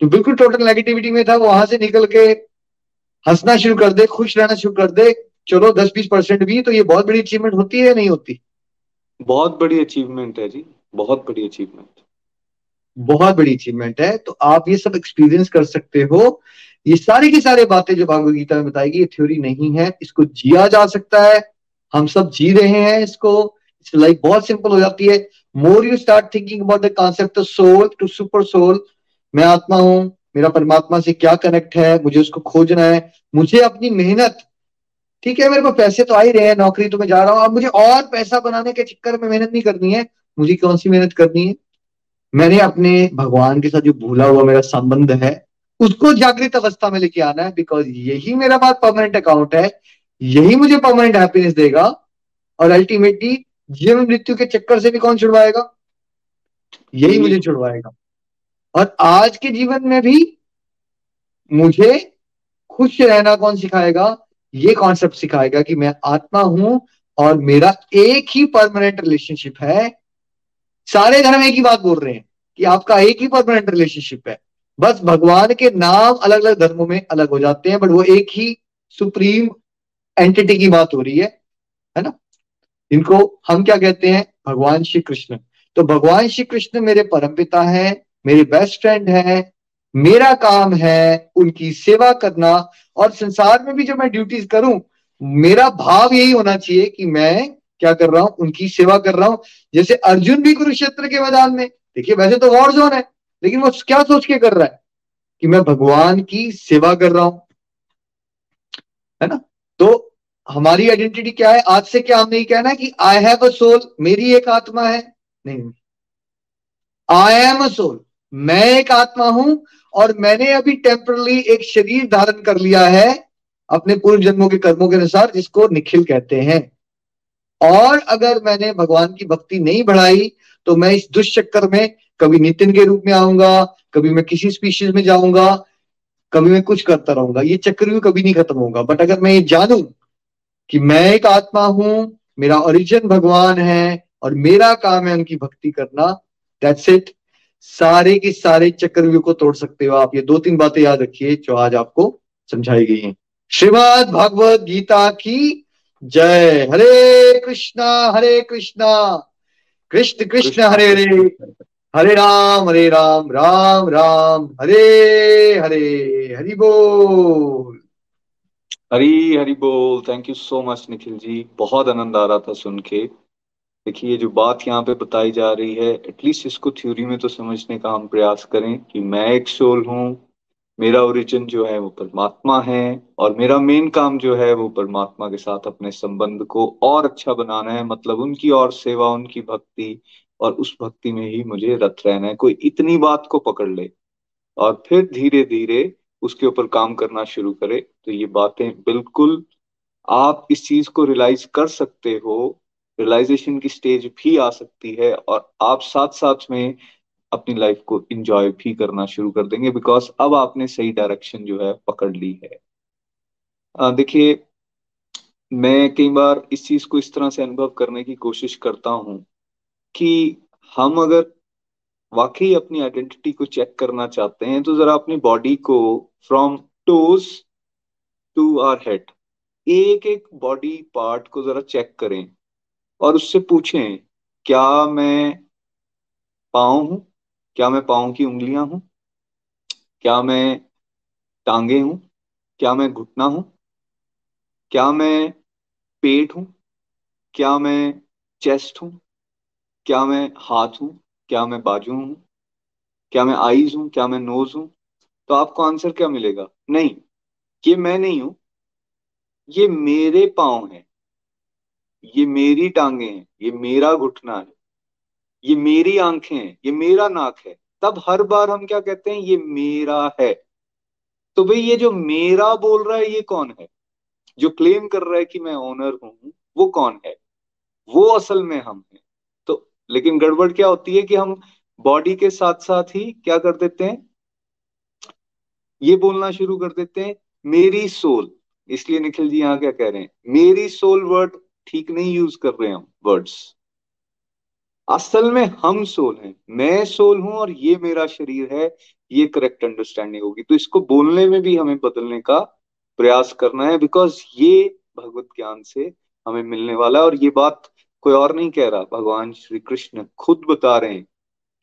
जो बिल्कुल टोटल नेगेटिविटी में था वहाँ से निकल के हंसना शुरू कर दे, खुश रहना शुरू कर दे, चलो दस बीस परसेंट भी तो ये बहुत बड़ी अचीवमेंट होती है नहीं होती? बहुत बड़ी अचीवमेंट है जी, बहुत बड़ी अचीवमेंट बहुत बड़ी अचीवमेंट है तो आप ये सब एक्सपीरियंस कर सकते हो। ये सारी की सारी बातें जो भागवत गीता में बताएगी ये थ्योरी नहीं है, इसको जिया जा सकता है। हम सब जी रहे हैं इसको लाइफ बहुत सिंपल हो जाती है। More you start thinking about the concept of soul to super soul मैं आत्मा हूँ, मेरा परमात्मा से क्या कनेक्ट है, मुझे उसको खोजना है, मुझे अपनी मेहनत ठीक है, मेरे को पैसे तो आ ही रहे हैं, नौकरी तो मैं जा रहा हूँ। अब मुझे और पैसा बनाने के चक्कर में मेहनत नहीं करनी है। मुझे कौन सी मेहनत करनी है? मैंने अपने भगवान के साथ जो भूला हुआ मेरा संबंध है, उसको जागृत अवस्था में लेके आना है बिकॉज़ यही मेरा बात परमानेंट अकाउंट है। यही मुझे परमानेंट हैप्पीनेस देगा। और अल्टीमेटली जीवन मृत्यु के चक्कर से भी कौन छुड़वाएगा? यही मुझे छुड़वाएगा। और आज के जीवन में भी मुझे खुश रहना कौन सिखाएगा? ये कॉन्सेप्ट सिखाएगा कि मैं आत्मा हूँ और मेरा एक ही परमानेंट रिलेशनशिप है। सारे धर्म एक ही बात बोल रहे हैं कि आपका एक ही परमानेंट रिलेशनशिप है। बस भगवान के नाम अलग अलग धर्मों में अलग हो जाते हैं बट वो एक ही सुप्रीम एंटिटी की बात हो रही है है ना? इनको हम क्या कहते हैं? भगवान श्री कृष्ण। तो भगवान श्री कृष्ण मेरे परम पिता है, मेरे बेस्ट फ्रेंड है, मेरा काम है उनकी सेवा करना और संसार में भी जब मैं ड्यूटीज़ करूँ, मेरा भाव यही होना चाहिए कि मैं क्या कर रहा हूँ, उनकी सेवा कर रहा हूँ। जैसे अर्जुन भी कुरुक्षेत्र के मैदान में, देखिए वैसे तो वॉर जोन है, लेकिन वो क्या सोच के कर रहा है? कि मैं भगवान की सेवा कर रहा हूँ। है ना? तो हमारी आइडेंटिटी क्या है? आज से क्या हमने कहना कि आई हैव अ सोल मेरी एक आत्मा है? नहीं। आई एम अ सोल मैं एक आत्मा हूँ और मैंने अभी टेम्परली एक शरीर धारण कर लिया है, अपने पूर्व जन्मों के कर्मों के अनुसार, जिसको निखिल कहते हैं। और अगर मैंने भगवान की भक्ति नहीं बढ़ाई तो मैं इस दुष्चक्कर में कभी नितिन के रूप में आऊँगा, कभी मैं किसी स्पीशीज में जाऊँगा, कभी मैं कुछ करता रहूँगा। ये चक्र भी कभी नहीं खत्म होगा। बट अगर मैं ये जानू कि मैं एक आत्मा हूँ, मेरा ओरिजिन भगवान है, और मेरा काम है उनकी भक्ति करना दैट्स इट सारे के सारे चक्रव्यूह को तोड़ सकते हो आप। ये दो तीन बातें याद रखिए जो आज आपको समझाई गई हैं। श्रीमद भगवत गीता की जय। हरे कृष्णा हरे कृष्णा। कृष्ण कृष्ण, हरे हरे। हरे राम हरे राम राम राम। हरे हरे, हरि बोल। हरी हरी बोल। Thank you so much Nikhil ji. बहुत आनंद आ रहा था सुन के। देखिए जो बात यहाँ पे बताई जा रही है एटलीस्ट इसको थ्योरी में तो समझने का हम प्रयास करें कि मैं एक सोल हूँ, मेरा ओरिजिन जो है वो परमात्मा है और मेरा मेन काम जो है वो परमात्मा के साथ अपने संबंध को और अच्छा बनाना है मतलब उनकी और सेवा, उनकी भक्ति और उस भक्ति में ही मुझे रत रहना है। कोई इतनी बात को पकड़ ले और फिर धीरे धीरे उसके ऊपर काम करना शुरू करे तो ये बातें बिल्कुल आप इस चीज़ को रियलाइज़ कर सकते हो रियलाइजेशन की स्टेज भी आ सकती है और आप साथ साथ में अपनी लाइफ को इंजॉय भी करना शुरू कर देंगे बिकॉज़ अब आपने सही डायरेक्शन जो है पकड़ ली है। देखिए, मैं कई बार इस चीज़ को इस तरह से अनुभव करने की कोशिश करता हूँ कि हम अगर वाकई अपनी आइडेंटिटी को चेक करना चाहते हैं तो जरा अपनी बॉडी को from toes to your head एक एक बॉडी पार्ट को जरा चेक करें। और उससे पूछें क्या मैं पाँव हूँ क्या मैं पाँव की उंगलियाँ हूँ क्या मैं टांगे हूँ क्या मैं घुटना हूँ क्या मैं पेट हूँ क्या मैं चेस्ट हूँ क्या मैं हाथ हूँ क्या मैं बाजू हूँ क्या मैं आईज हूँ क्या मैं नोज़ हूँ तो आपको आंसर क्या मिलेगा नहीं ये मैं नहीं हूँ ये मेरे पाँव हैं ये मेरी टांगे हैं, ये मेरा घुटना है, ये मेरी आँखें हैं, ये मेरा नाक है। तब हर बार हम क्या कहते हैं, ये मेरा है। तो भाई ये जो मेरा बोल रहा है, ये कौन है? जो क्लेम कर रहा है कि मैं ओनर हूँ, वो कौन है? वो असल में हम हैं। तो लेकिन गड़बड़ क्या होती है कि हम बॉडी के साथ साथ ही क्या कर देते हैं? ये बोलना शुरू कर देते हैं, मेरी सोल इसलिए निखिल जी यहाँ क्या कह रहे हैं, मेरी सोल वर्ड ठीक नहीं यूज़ कर रहे हम वर्ड्स असल में हम सोल हैं, मैं सोल हूँ और ये मेरा शरीर है, ये करेक्ट अंडरस्टैंडिंग होगी। तो इसको बोलने में भी हमें बदलने का प्रयास करना है बिकॉज़ ये भगवत ज्ञान से हमें मिलने वाला है। और ये बात कोई और नहीं कह रहा, भगवान श्री कृष्ण खुद बता रहे हैं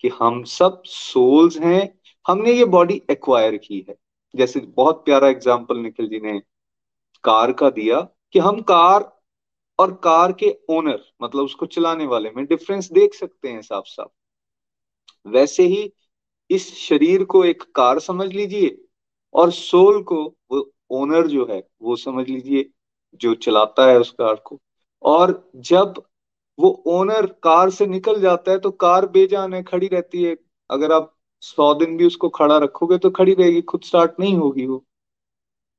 कि हम सब सोल्स हैं, हमने ये बॉडी एक्वायर की है। जैसे बहुत प्यारा एग्ज़ाम्पल निखिल जी ने कार का दिया कि हम कार और कार के ओनर मतलब उसको चलाने वाले में डिफरेंस देख सकते हैं साफ़ साफ़ वैसे ही इस शरीर को एक कार समझ लीजिए और सोल को वो ओनर जो है, वो समझ लीजिए, जो चलाता है उस कार को। और जब वो ओनर कार से निकल जाता है तो कार बेजान है, खड़ी रहती है। अगर आप सौ दिन भी उसको खड़ा रखोगे तो खड़ी रहेगी, खुद स्टार्ट नहीं होगी वो।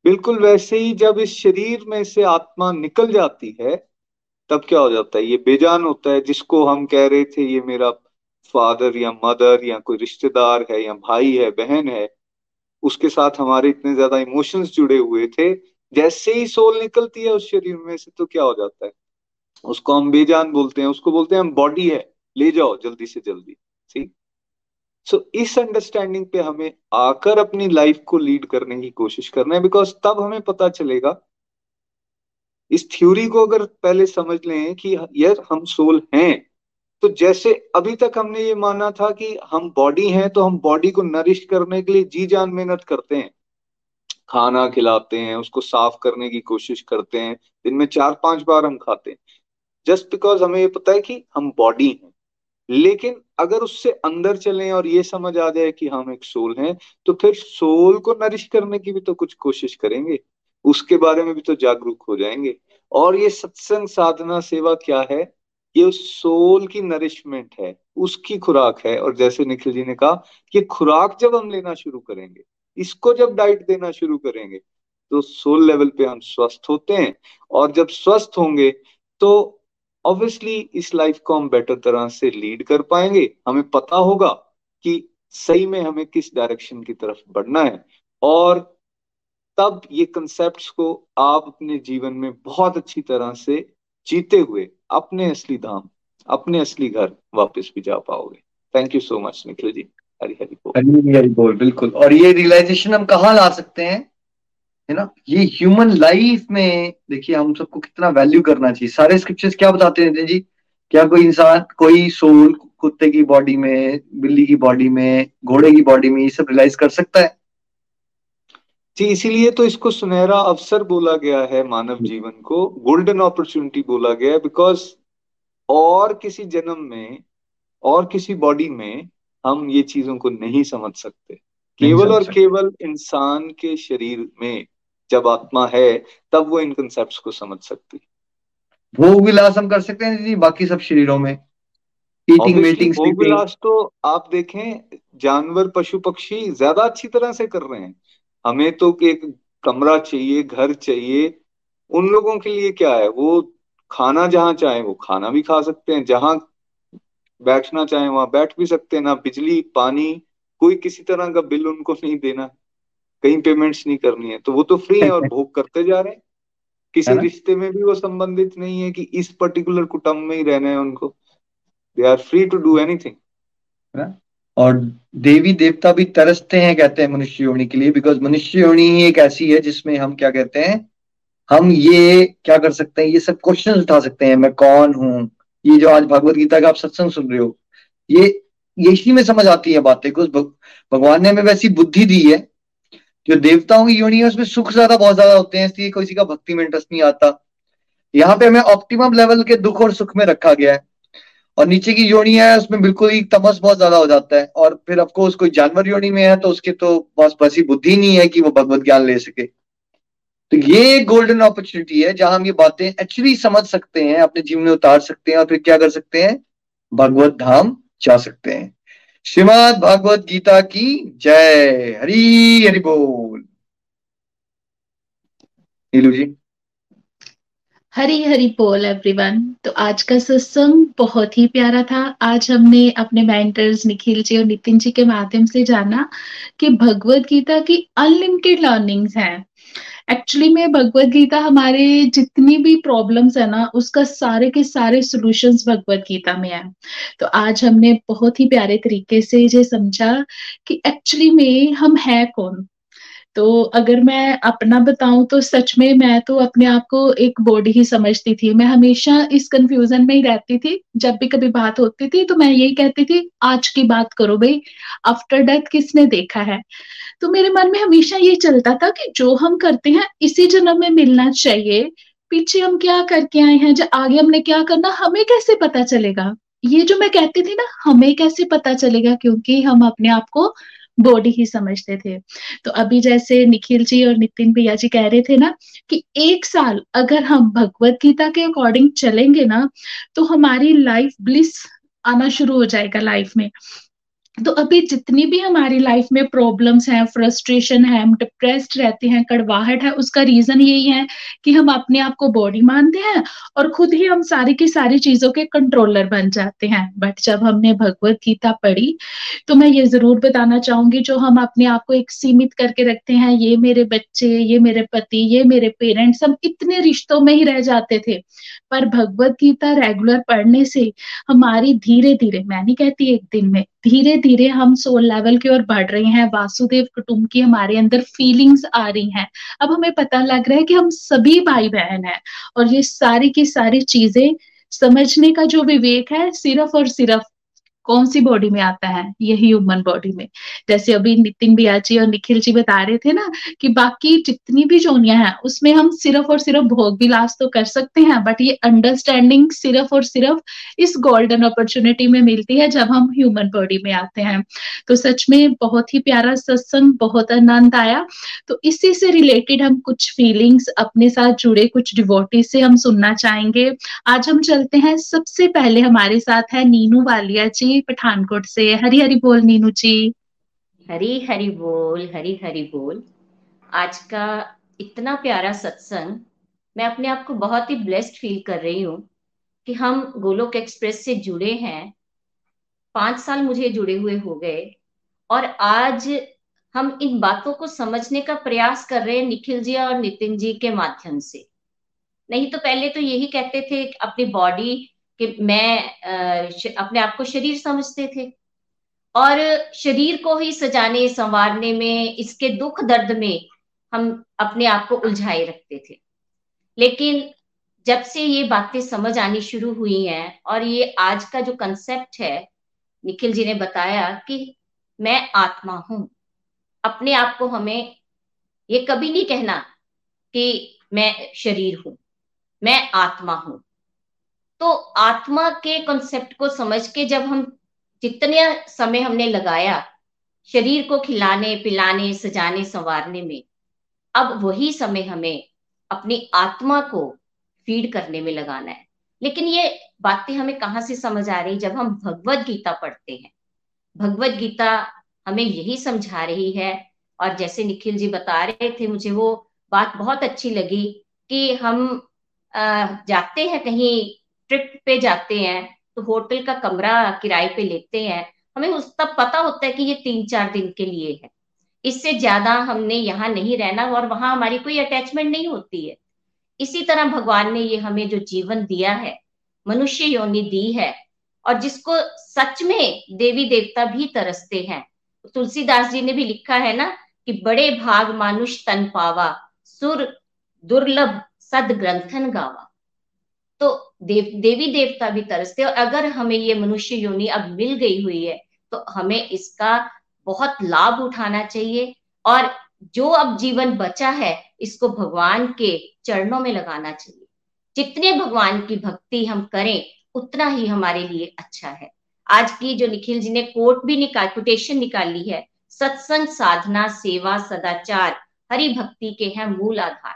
बिल्कुल वैसे ही जब इस शरीर में से आत्मा निकल जाती है तब क्या हो जाता है? ये बेजान होता है जिसको हम कह रहे थे ये मेरा फादर या मदर या कोई रिश्तेदार है या भाई है बहन है उसके साथ हमारे इतने ज़्यादा इमोशंस जुड़े हुए थे जैसे ही सोल निकलती है उस शरीर में से तो क्या हो जाता है? उसको हम बेजान बोलते हैं उसको बोलते हैं हम बॉडी है ले जाओ जल्दी से जल्दी। ठीक सो so, इस अंडरस्टैंडिंग पे हमें आकर अपनी लाइफ को लीड करने की कोशिश करना है बिकॉज़ तब हमें पता चलेगा इस थ्योरी को अगर पहले समझ लें कि यार हम सोल हैं तो जैसे अभी तक हमने ये माना था कि हम बॉडी हैं तो हम बॉडी को नरिश करने के लिए जी जान मेहनत करते हैं। खाना खिलाते हैं, उसको साफ़ करने की कोशिश करते हैं, दिन में चार पाँच बार हम खाते हैं। जस्ट बिकॉज़ हमें ये पता है कि हम बॉडी हैं। लेकिन अगर उससे अंदर चलें और ये समझ आ जाए कि हम एक सोल हैं तो फिर सोल को नरिश करने की भी तो कुछ कोशिश करेंगे। उसके बारे में भी तो जागरूक हो जाएँगे। और ये सत्संग साधना सेवा क्या है? ये उस सोल की नरिशमेंट है, उसकी खुराक है। और जैसे निखिल जी ने कहा कि खुराक जब हम लेना शुरू करेंगे, इसको जब डाइट देना शुरू करेंगे तो सोल लेवल पे हम स्वस्थ होते हैं। और जब स्वस्थ होंगे तो ऑब्वियसली इस लाइफ को हम बेटर तरह से लीड कर पाएँगे। हमें पता होगा कि सही में हमें किस डायरेक्शन की तरफ़ बढ़ना है। और तब ये कंसेप्ट को आप अपने जीवन में बहुत अच्छी तरह से जीते हुए अपने असली धाम, अपने असली घर वापस भी जा पाओगे। Thank you so much Nikhil ji. Hari Hari बोल। हरी हरी बोल, बिल्कुल। और ये रियलाइजेशन हम कहाँ ला सकते हैं? है ना? ये ह्यूमन लाइफ में, देखिए, हम सबको कितना वैल्यू करना चाहिए। सारे स्क्रिप्चर्स क्या बताते हैं जी? क्या कोई इंसान, कोई सोल कुत्ते की बॉडी में, बिल्ली की बॉडी में, घोड़े की बॉडी में ये सब रियलाइज़ कर सकता है? जी इसीलिए तो इसको सुनहरा अवसर बोला गया है मानव जीवन को गोल्डन अपॉर्चुनिटी बोला गया है बिकॉज़ और किसी जन्म में और किसी बॉडी में हम ये चीज़ों को नहीं समझ सकते। केवल और केवल इंसान के शरीर में जब आत्मा है तब वो इन कंसेप्ट को समझ सकती भोग विलास हम कर सकते हैं जी बाकी सब शरीरों में। ईटिंग मीटिंग भोग विलास तो आप देखें जानवर पशु पक्षी ज़्यादा अच्छी तरह से कर रहे हैं। हमें तो एक कमरा चाहिए घर चाहिए उन लोगों के लिए क्या है? वो खाना जहाँ चाहे वो खाना भी खा सकते हैं जहाँ बैठना चाहे वहाँ बैठ भी सकते हैं ना बिजली पानी कोई किसी तरह का बिल उनको नहीं देना कहीं पेमेंट्स नहीं करनी है तो वो तो फ्री है और (laughs) भोग करते जा रहे हैं। किसी रिश्ते में भी वो संबंधित नहीं है कि इस पर्टिकुलर कुटुंब में ही रहना है उनको। They are free to do anything और देवी देवता भी तरसते हैं, कहते हैं मनुष्य योनि के लिए बिकॉज़ मनुष्य योनि ही एक ऐसी है जिसमें हम क्या कहते हैं, हम ये क्या कर सकते हैं, ये सब क्वेश्चन उठा सकते हैं, मैं कौन हूँ, ये जो आज भगवत गीता का आप सत्संग सुन रहे हो, ये ये इसी में समझ आती है बातें कुछ भगवान ने हमें वैसी बुद्धि दी है, जो देवताओं की योनि है उसमें सुख ज़्यादा, बहुत ज़्यादा होते हैं, इसलिए किसी का भक्ति में इंटरेस्ट नहीं आता। यहाँ पे हमें ऑप्टिमम लेवल के दुख और सुख में रखा गया है। और नीचे की योनि है, उसमें बिल्कुल ही तमस बहुत ज़्यादा हो जाता है। और फिर अफकोर्स कोई जानवर योनि में है तो उसके तो बस, बसी बुद्धि नहीं है कि वो भगवत ज्ञान ले सके। तो ये गोल्डन अपॉर्चुनिटी है, जहाँ हम ये बातें एक्चुअली समझ सकते हैं, अपने जीवन में उतार सकते हैं, और फिर क्या कर सकते हैं? भगवत धाम जा सकते हैं। श्रीमद भागवत गीता की जय। हरी, हरि बोल। नीलू जी। हरी हरी बोल एवरीवन तो आज का सत्संग बहुत ही प्यारा था। आज हमने अपने मेंटर्स निखिल जी और नितिन जी के माध्यम से जाना कि भगवत गीता की अनलिमिटेड लर्निंग्स हैं। एक्चुअली में भगवत गीता हमारे जितनी भी प्रॉब्लम्स है ना, उसका सारे के सारे सॉल्यूशंस भगवत गीता में है। तो आज हमने बहुत ही प्यारे तरीके से ये समझा कि एक्चुअली में हम है कौन? तो अगर मैं अपना बताऊँ तो सच में मैं तो अपने आप को एक बॉडी ही समझती थी। मैं हमेशा इस कंफ्यूजन में ही रहती थी। जब भी कभी बात होती थी तो मैं यही कहती थी, आज की बात करो भाई आफ्टर डेथ किसने देखा है? तो मेरे मन में हमेशा ये चलता था कि जो हम करते हैं, इसी जन्म में मिलना चाहिए। पीछे हम क्या करके आए हैं? जो आगे हमने क्या करना, हमें कैसे पता चलेगा? ये जो मैं कहती थी ना, हमें कैसे पता चलेगा? क्योंकि हम अपने आप को बॉडी ही समझते थे। तो अभी जैसे निखिल जी और नितिन भैया जी कह रहे थे ना कि एक साल अगर हम भगवत गीता के अकॉर्डिंग चलेंगे ना तो हमारी लाइफ ब्लिस आना शुरू हो जाएगा लाइफ में। तो अभी जितनी भी हमारी लाइफ में प्रॉब्लम्स हैं फ्रस्ट्रेशन है, हम डिप्रेस्ड रहते हैं, कड़वाहट है, उसका रीजन यही है कि हम अपने आप को बॉडी मानते हैं और खुद ही हम सारी की सारी चीज़ों के कंट्रोलर बन जाते हैं। बट जब हमने भगवत गीता पढ़ी तो मैं ये ज़रूर बताना चाहूँगी, जो हम अपने आप को एक सीमित करके रखते हैं, ये मेरे बच्चे, ये मेरे पति, ये मेरे पेरेंट्स हम इतने रिश्तों में ही रह जाते थे। पर भगवत गीता रेगुलर पढ़ने से हमारी धीरे धीरे मैं नहीं कहती एक दिन में धीरे धीरे हम सोल लेवल की ओर बढ़ रहे हैं। वासुदेव कुटुंब की हमारे अंदर फीलिंग्स आ रही हैं। अब हमें पता लग रहा है कि हम सभी भाई बहन हैं और ये सारी की सारी चीज़ें समझने का जो विवेक है, सिर्फ़ और सिर्फ़ कौन सी बॉडी में आता है? ये ह्यूमन बॉडी में। जैसे अभी नितिन बियाची और निखिल जी बता रहे थे ना कि बाकी जितनी भी जोनिया है, उसमें हम सिर्फ़ और सिर्फ़ भोग विलास तो कर सकते हैं बट ये अंडरस्टैंडिंग सिर्फ़ और सिर्फ़ इस गोल्डन अपॉर्चुनिटी में मिलती है जब हम ह्यूमन बॉडी में आते हैं। तो सच में बहुत ही प्यारा सत्संग, बहुत आनंद आया। तो इसी से रिलेटेड हम कुछ फीलिंग्स अपने साथ जुड़े, कुछ डिवोटी से हम सुनना चाहेंगे। आज हम चलते हैं, सबसे पहले हमारे साथ है नीनू वालिया जी। पठानकोट से। हरी हरी बोल, नीनू जी। हरी हरी बोल, हरी हरी बोल। आज का इतना प्यारा सत्संग, मैं अपने आप को बहुत ही ब्लेस्ड फील कर रही हूँ कि हम गोलोक एक्सप्रेस से जुड़े हैं। पाँच साल मुझे जुड़े हुए हो गए और आज हम इन बातों को समझने का प्रयास कर रहे हैं निखिल जी और नितिन जी के माध्यम से। नहीं तो पहले तो यही कहते थे अपनी बॉडी कि मैं अपने आप को शरीर समझते थे। और शरीर को ही सजाने, संवारने में, इसके दुख दर्द में हम अपने आप को उलझाए रखते थे। लेकिन जब से ये बातें समझ आनी शुरू हुई हैं और ये आज का जो कंसेप्ट है, निखिल जी ने बताया कि मैं आत्मा हूँ। अपने आप को हमें ये कभी नहीं कहना कि मैं शरीर हूँ, मैं आत्मा हूँ। तो आत्मा के कॉन्सेप्ट को समझ के जब हम जितने समय हमने लगाया, शरीर को खिलाने, पिलाने, सजाने, संवारने में, अब वही समय हमें अपनी आत्मा को फ़ीड करने में लगाना है। लेकिन ये बातें हमें कहाँ से समझ आ रही? जब हम भगवत गीता पढ़ते हैं। भगवत गीता हमें यही समझा रही है और जैसे निखिल जी बता रहे थे मुझे, वो बात बहुत अच्छी लगी कि हम जाते हैं कहीं ट्रिप पे जाते हैं तो होटल का कमरा किराए पे लेते हैं, हमें उस, तब पता होता है कि ये तीन चार दिन के लिए है। इससे ज़्यादा हमने यहाँ नहीं रहना और वहाँ हमारी कोई अटैचमेंट नहीं होती है। इसी तरह भगवान ने ये हमें जो जीवन दिया है, मनुष्य योनि दी है, और जिसको सच में देवी देवता भी तरसते हैं। तुलसीदास जी ने भी लिखा है ना कि बड़े भाग मानुष तन पावा, सुर दुर्लभ सद ग्रंथन गावा। तो देव, देवी देवता भी तरसते और अगर हमें ये मनुष्य योनि अब मिल गई हुई है तो हमें इसका बहुत लाभ उठाना चाहिए। और जो अब जीवन बचा है, इसको भगवान के चरणों में लगाना चाहिए। जितने भगवान की भक्ति हम करें, उतना ही हमारे लिए अच्छा है। आज की जो निखिल जी ने कोट भी निकाल कोटेशन निकाली है, सत्संग साधना, सेवा, सदाचार, हरि भक्ति के हैं मूल आधार।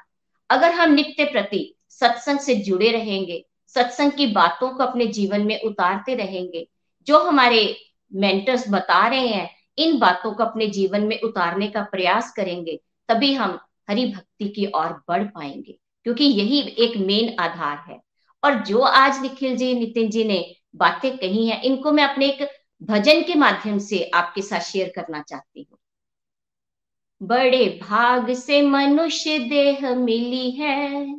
अगर हम नित्य प्रति सत्संग से जुड़े रहेंगे, सत्संग की बातों को अपने जीवन में उतारते रहेंगे। जो हमारे मेंटर्स बता रहे हैं, इन बातों को अपने जीवन में उतारने का प्रयास करेंगे, तभी हम हरि भक्ति की ओर बढ़ पाएँगे, क्योंकि यही एक मेन आधार है। और जो आज निखिल जी, नितिन जी ने बातें कही हैं, इनको मैं अपने एक भजन के माध्यम से आपके साथ शेयर करना चाहती हूँ। बड़े भाग से मनुष्य देह मिली है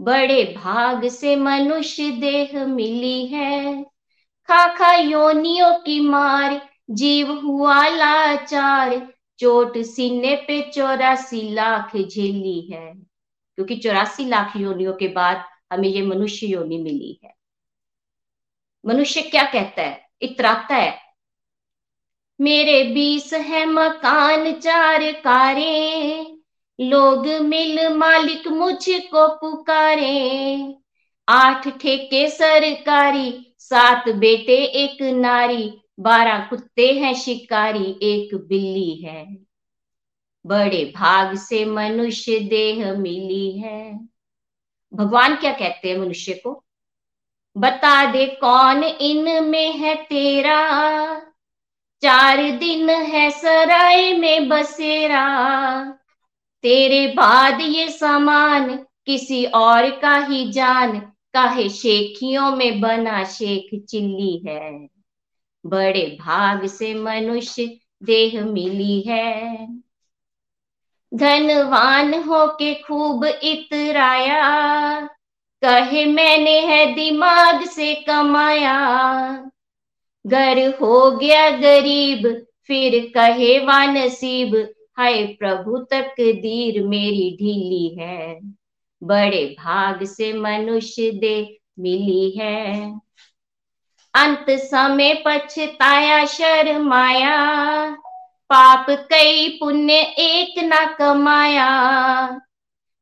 बड़े भाग से मनुष्य देह मिली है। खाखा योनियों की मार, जीव हुआ लाचार, चोट सीने पे चौरासी लाख झेली है। क्योंकि चौरासी लाख योनियों के बाद हमें ये मनुष्य योनि मिली है। मनुष्य क्या कहता है? इतराता है। मेरे बीस है मकान चार कारें लोग मिल मालिक मुझको पुकारे। आठ ठेके सरकारी, सात बेटे, एक नारी, बारह कुत्ते हैं शिकारी, एक बिल्ली है। बड़े भाग से मनुष्य देह मिली है। भगवान क्या कहते हैं मनुष्य को? बता दे कौन इन में है तेरा? चार दिन है सराय में बसेरा। तेरे बाद ये सामान किसी और का ही जान, काहे शेखियों में बना शेख चिल्ली है। बड़े भाग से मनुष्य देह मिली है। धनवान हो के खूब इतराया, कहे मैंने है दिमाग से कमाया। घर हो गया गरीब, फिर कहे वा नसीब हाय प्रभु, तक दीर मेरी ढीली है। बड़े भाग से मनुष्य दे मिली है। अंत समय पछताया शर्माया पाप कई पुण्य एक ना कमाया।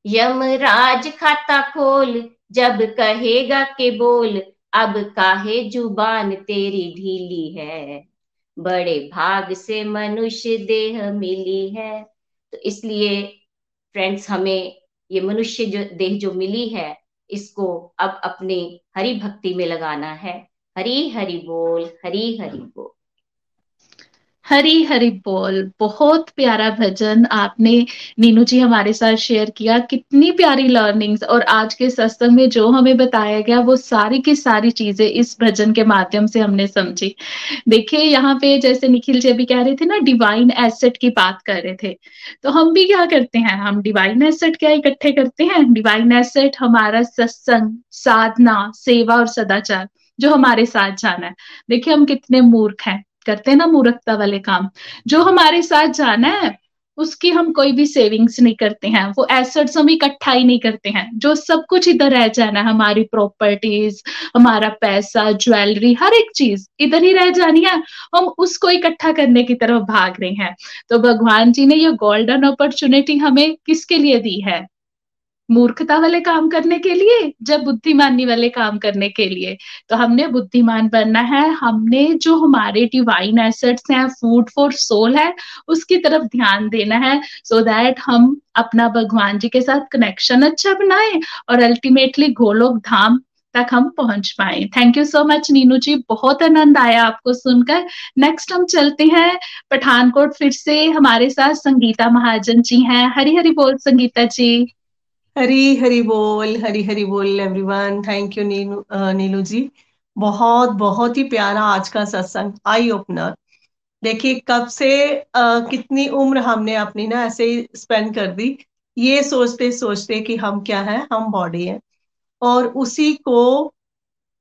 यमराज खाता खोल, जब कहेगा के बोल, अब काहे ज़ुबान तेरी ढीली है? बड़े भाग से मनुष्य देह मिली है। तो इसलिए फ्रेंड्स हमें ये मनुष्य जो, देह जो मिली है, इसको अब अपने हरि भक्ति में लगाना है। हरी हरि बोल, हरी हरि बोल। हरी हरी बोल। बहुत प्यारा भजन आपने नीनू जी हमारे साथ शेयर किया। कितनी प्यारी लर्निंग्स और आज के सत्संग में जो हमें बताया गया, वो सारी की सारी चीज़ें इस भजन के माध्यम से हमने समझी। देखिए, यहाँ पे जैसे निखिल जी अभी कह रहे थे ना डिवाइन एसेट की बात कर रहे थे। तो हम भी क्या करते हैं? हम डिवाइन एसेट क्या इकट्ठे करते हैं? डिवाइन एसेट हमारा सत्संग, साधना, सेवा और सदाचार, जो हमारे साथ जाना है। देखिए, हम कितने मूर्ख हैं। करते हैं ना मूर्खता वाले काम। जो हमारे साथ जाना है, उसकी हम कोई भी सेविंग्स नहीं करते हैं। वो एसेट्स हम इकट्ठा ही नहीं करते हैं। जो सब कुछ इधर रह जाना है, हमारी प्रॉपर्टीज़ हमारा पैसा ज्वेलरी हर एक चीज़ इधर ही रह जानी है, हम उसको इकट्ठा करने की तरफ़ भाग रहे हैं। तो भगवान जी ने ये गोल्डन अपॉर्चुनिटी हमें किसके लिए दी है? मूर्खता वाले काम करने के लिए, जब बुद्धिमानी वाले काम करने के लिए। तो हमने बुद्धिमान बनना है। हमने जो हमारे डिवाइन एसेट्स हैं फ़ूड फॉर सोल है, उसकी तरफ़ ध्यान देना है सो so दैट हम अपना भगवान जी के साथ कनेक्शन अच्छा बनाए और अल्टीमेटली गोलोक धाम तक हम पहुँच पाए। Thank you so much Neenu ji. बहुत आनंद आया आपको सुनकर। नेक्स्ट हम चलते हैं पठानकोट फिर से। हमारे साथ संगीता महाजन जी हैं। हरी हरी बोल, संगीता जी। हरी हरी बोल हरी हरी बोल everyone thank you Neelu Neelu ji. बहुत बहुत ही प्यारा आज का सत्संग आई ओपनर देखिए कब से आ, कितनी उम्र हमने अपनी ना ऐसे ही स्पेंड कर दी? ये सोचते सोचते कि हम क्या है? हम बॉडी है. और उसी को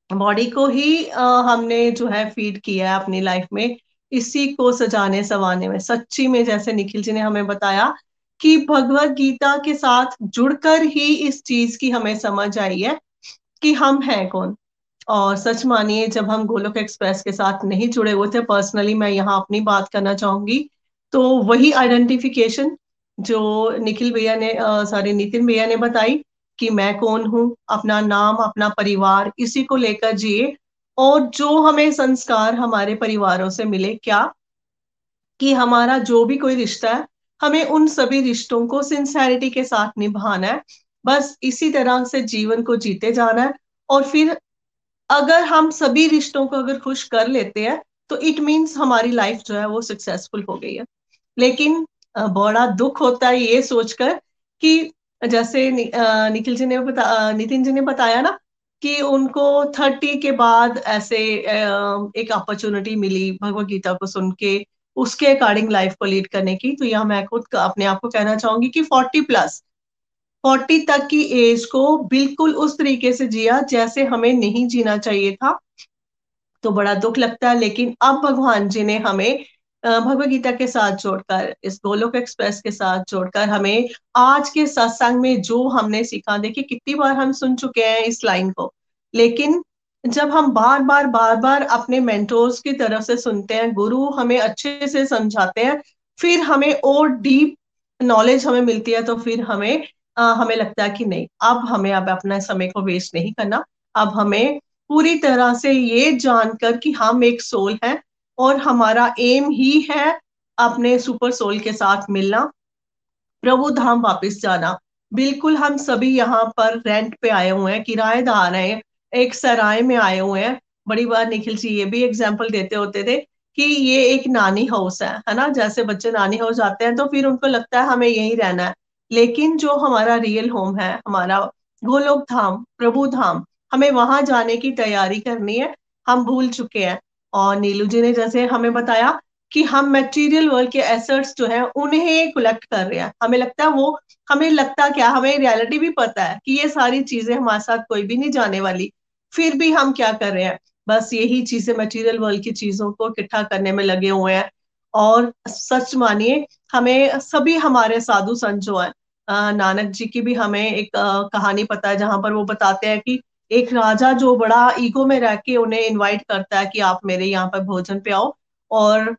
बॉडी को ही आ, हमने जो है फ़ीड किया है अपनी लाइफ में. इसी को सजाने सवाने में सच्ची में जैसे निखिल जी ने हमें बताया कि भगवत गीता के साथ जुड़कर ही इस चीज़ की हमें समझ आई है कि हम हैं कौन। और सच मानिए, जब हम गोलोक एक्सप्रेस के साथ नहीं जुड़े हुए थे, पर्सनली मैं यहाँ अपनी बात करना चाहूँगी तो वही आइडेंटिफिकेशन जो निखिल भैया ने सॉरी, नितिन भैया ने बताई कि मैं कौन हूँ, अपना नाम, अपना परिवार, इसी को लेकर जिए और जो हमें संस्कार हमारे परिवारों से मिले, क्या कि हमारा जो भी कोई रिश्ता है हमें उन सभी रिश्तों को सिंसेरिटी के साथ निभाना है। बस इसी तरह से जीवन को जीते जाना है। और फिर अगर हम सभी रिश्तों को अगर खुश कर लेते हैं तो इट मीन्स हमारी लाइफ जो है वो सक्सेसफुल हो गई है। लेकिन बड़ा दुख होता है ये सोचकर कि जैसे निखिल जी ने बता नितिन जी ने बताया ना कि उनको थर्टी के बाद ऐसे एक अपॉर्चुनिटी मिली भगवत गीता को सुन के। उसके अकॉर्डिंग लाइफ को लीड करने की तो यह मैं खुद अपने आप को कहना चाहूँगी कि फोर्टी प्लस फोर्टी तक की एज को बिल्कुल उस तरीके से जिया जैसे हमें नहीं जीना चाहिए था। तो बड़ा दुख लगता है, लेकिन अब भगवान जी ने हमें भगवत गीता के साथ जोड़कर, इस गोलोक एक्सप्रेस के साथ जोड़कर हमें आज के सत्संग में जो हमने सीखा, देखिए कितनी बार हम सुन चुके हैं इस लाइन को, लेकिन जब हम बार बार बार बार अपने मेंटोर्स की तरफ़ से सुनते हैं गुरु हमें अच्छे से समझाते हैं फिर हमें और डीप नॉलेज हमें मिलती है तो फिर हमें आ, हमें लगता है कि नहीं अब हमें अब अपना समय को वेस्ट नहीं करना। अब हमें पूरी तरह से ये जानकर कि हम एक सोल है और हमारा एम ही है अपने सुपर सोल के साथ मिलना। प्रभु धाम वापस जाना। बिल्कुल हम सभी यहाँ पर रेंट पे आए हुए हैं किराएदार हैं एक सराय में आए हुए हैं। बड़ी बार निखिल जी ये भी एग्ज़ाम्पल देते होते थे कि ये एक नानी हाउस है है ना? जैसे बच्चे नानी हाउस जाते हैं तो फिर उनको लगता है हमें यही रहना है। लेकिन जो हमारा रियल होम है, हमारा गोलोक धाम, प्रभु धाम, हमें वहाँ जाने की तैयारी करनी है। हम भूल चुके हैं। और नीलू जी ने जैसे हमें बताया कि हम मटेरियल वर्ल्ड के एसेट्स जो है, उन्हें कलेक्ट कर रहे हैं। हमें लगता है वो, हमें लगता क्या, हमें रियलिटी भी पता है कि ये सारी चीज़ें हमारे साथ कोई भी नहीं जाने वाली। फिर भी हम क्या कर रहे हैं? बस यही चीज़ें मटेरियल वर्ल्ड की चीज़ों को इकट्ठा करने में लगे हुए हैं। और सच मानिए, हमें सभी हमारे साधु संत जो है नानक जी की भी हमें एक कहानी पता है, जहाँ पर वो बताते हैं कि एक राजा जो बड़ा ईगो में रह के उन्हें इनवाइट करता है कि आप मेरे यहाँ पर भोजन पे आओ और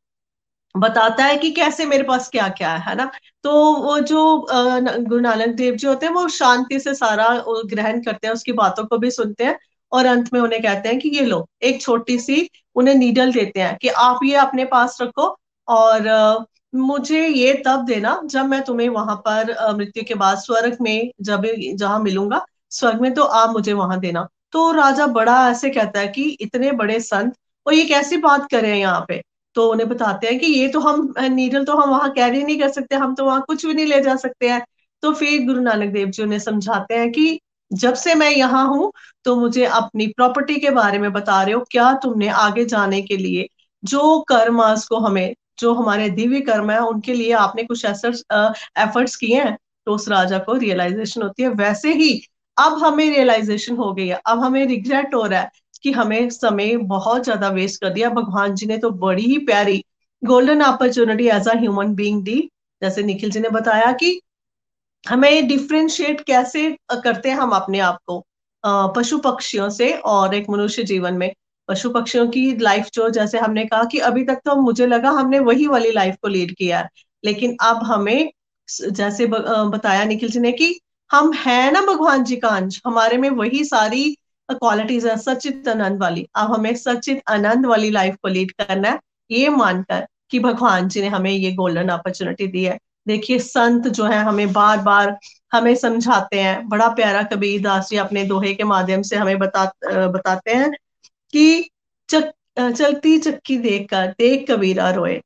बताता है कि कैसे मेरे पास क्या क्या है ना? तो वो जो गुरु नानक देव जी होते हैं, वो शांति से सारा ग्रहण करते हैं, उसकी बातों को भी सुनते हैं। और अंत में उन्हें कहते हैं कि ये लो, एक छोटी सी उन्हें नीडल देते हैं कि आप ये अपने पास रखो और मुझे ये तब देना जब मैं तुम्हें वहाँ पर मृत्यु के बाद स्वर्ग में जब जहाँ मिलूँगा, स्वर्ग में तो आप मुझे वहाँ देना। तो राजा बड़ा ऐसे कहता है कि इतने बड़े संत और ये कैसी बात कर रहे हैं यहाँ पे? तो उन्हें बताते हैं कि ये तो हम नीडल तो हम वहाँ कैरी नहीं कर सकते, हम तो वहाँ कुछ भी नहीं ले जा सकते हैं। तो फिर गुरु नानक देव जी उन्हें समझाते हैं कि जब से मैं यहाँ हूँ तो मुझे अपनी प्रॉपर्टी के बारे में बता रहे हो, क्या तुमने आगे जाने के लिए जो कर्मास को हमें, जो हमारे दिव्य कर्म है, उनके लिए आपने कुछ एफर्ट्स किए हैं? तो उस राजा को रियलाइजेशन होती है। वैसे ही अब हमें रियलाइजेशन हो गई है। अब हमें रिग्रेट हो रहा है कि हमें समय बहुत ज़्यादा वेस्ट कर दिया। भगवान जी ने तो बड़ी ही प्यारी golden opportunity as a human being दी। जैसे निखिल जी ने बताया कि हमें डिफ्रेंशिएट कैसे करते हैं हम अपने आप को? पशु पक्षियों से और एक मनुष्य जीवन में। पशु पक्षियों की लाइफ जो, जैसे हमने कहा कि अभी तक तो मुझे लगा हमने वही वाली लाइफ को लीड किया है। लेकिन अब हमें जैसे बताया निखिल जी ने कि हम है ना भगवान जी का अंश, हमारे में वही सारी क्वालिटीज है, सचित आनंद वाली। अब हमें सचित आनंद वाली लाइफ को लीड करना है, ये मानकर कि भगवान जी ने हमें ये गोल्डन अपॉर्चुनिटी दी है। देखिए संत जो है हमें बार बार हमें समझाते हैं। बड़ा प्यारा कबीर दास जी अपने दोहे के माध्यम से हमें बता बताते हैं कि चक, चलती चक्की देख कर देख कबीरा रोए।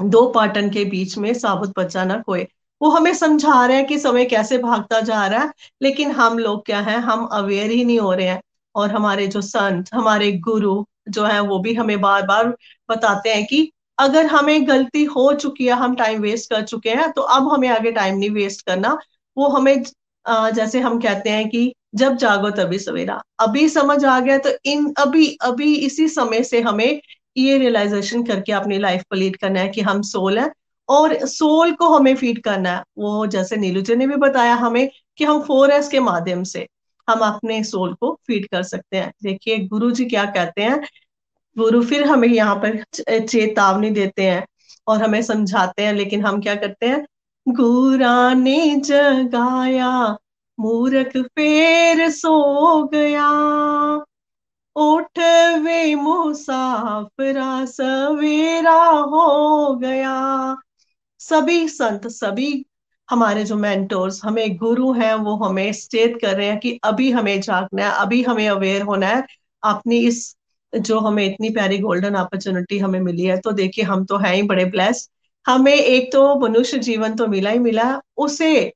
दो पाटन के बीच में साबुत बच्चा न कोई वो हमें समझा रहे हैं कि समय कैसे भागता जा रहा है लेकिन हम लोग क्या है हम अवेयर ही नहीं हो रहे हैं। और हमारे जो संत हमारे गुरु जो है वो भी हमें बार बार बताते हैं कि अगर हमें गलती हो चुकी है, हम टाइम वेस्ट कर चुके हैं तो अब हमें आगे टाइम नहीं वेस्ट करना। वो हमें जैसे हम कहते हैं कि जब जागो तभी सवेरा। अभी समझ आ गया तो इन, अभी अभी इसी समय से हमें ये रियलाइजेशन करके अपनी लाइफ को लीड करना है कि हम सोल है। और सोल को हमें फ़ीड करना है। वो जैसे नीलू जी ने भी बताया हमें कि हम फोर एस के माध्यम से हम अपने सोल को फ़ीड कर सकते हैं। देखिए, गुरु जी क्या कहते हैं? गुरु फिर हमें यहाँ पर चेतावनी देते हैं और हमें समझाते हैं, लेकिन हम क्या करते हैं? गुरा ने जगाया, मूर्ख फेर सो गया। उठ वे मुसाफरा, सवेरा हो गया। सभी संत, सभी हमारे जो मेंटोर्स हमें गुरु हैं, वो हमें स्टेट कर रहे हैं कि अभी हमें जागना है, अभी हमें अवेयर होना है। अपनी इस जो हमें इतनी प्यारी गोल्डन अपॉर्चुनिटी हमें मिली है तो देखिए हम तो हैं ही बड़े ब्लेस्ड हमें एक तो मनुष्य जीवन तो मिला ही मिला, उसे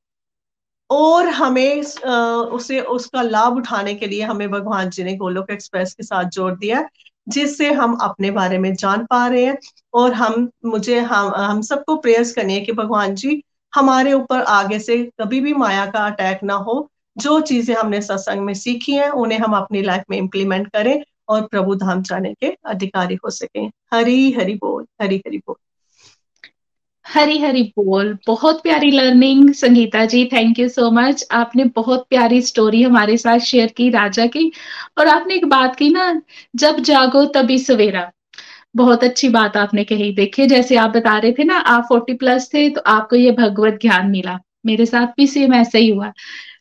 और हमें उसे उसका लाभ उठाने के लिए हमें भगवान जी ने गोलोक एक्सप्रेस के साथ जोड़ दिया, जिससे हम अपने बारे में जान पा रहे हैं और हम, मुझे, हम हम सबको प्रेयर्स करनी है कि भगवान जी हमारे ऊपर आगे से कभी भी माया का अटैक ना हो। जो चीज़ें हमने सत्संग में सीखी हैं, उन्हें हम अपनी लाइफ में इम्प्लीमेंट करें। और प्रभु धाम जाने के अधिकारी हो सके। हरी, हरि बोल, हरी, हरि बोल। हरी हरी बोल। बहुत प्यारी learning Sangeeta ji thank you so much आपने बहुत प्यारी स्टोरी हमारे साथ शेयर की, राजा की। और आपने एक बात की ना, जब जागो तभी सवेरा। बहुत अच्छी बात आपने कही। देखिए, जैसे आप बता रहे थे ना, आप फोर्टी प्लस थे तो आपको ये भगवत ज्ञान मिला। मेरे साथ भी सेम ऐसा ही हुआ।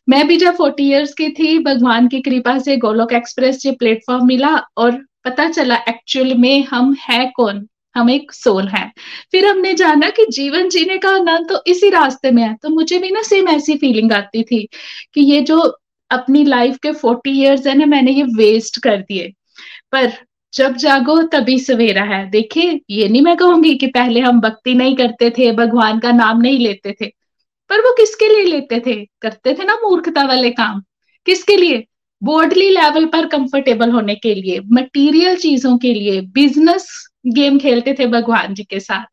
मैं भी जब फोर्टी इयर्स की थी, भगवान की कृपा से गोलोक एक्सप्रेस ये प्लेटफॉर्म मिला और पता चला एक्चुअल में हम है कौन? हम एक सोल है। फिर हमने जाना कि जीवन जीने का आनंद तो इसी रास्ते में है। तो मुझे भी ना सेम ऐसी फीलिंग आती थी कि ये जो अपनी लाइफ के फोर्टी इयर्स है ना, मैंने ये वेस्ट कर दिए। पर जब जागो, तभी सवेरा है। देखिए, ये नहीं मैं कहूँगी कि पहले हम भक्ति नहीं करते थे, भगवान का नाम नहीं लेते थे। पर वो किसके लिए लेते थे? करते थे ना मूर्खता वाले काम। किसके लिए? बोर्डली लेवल पर कंफर्टेबल होने के लिए मटेरियल चीज़ों के लिए। बिज़नेस गेम खेलते थे भगवान जी के साथ।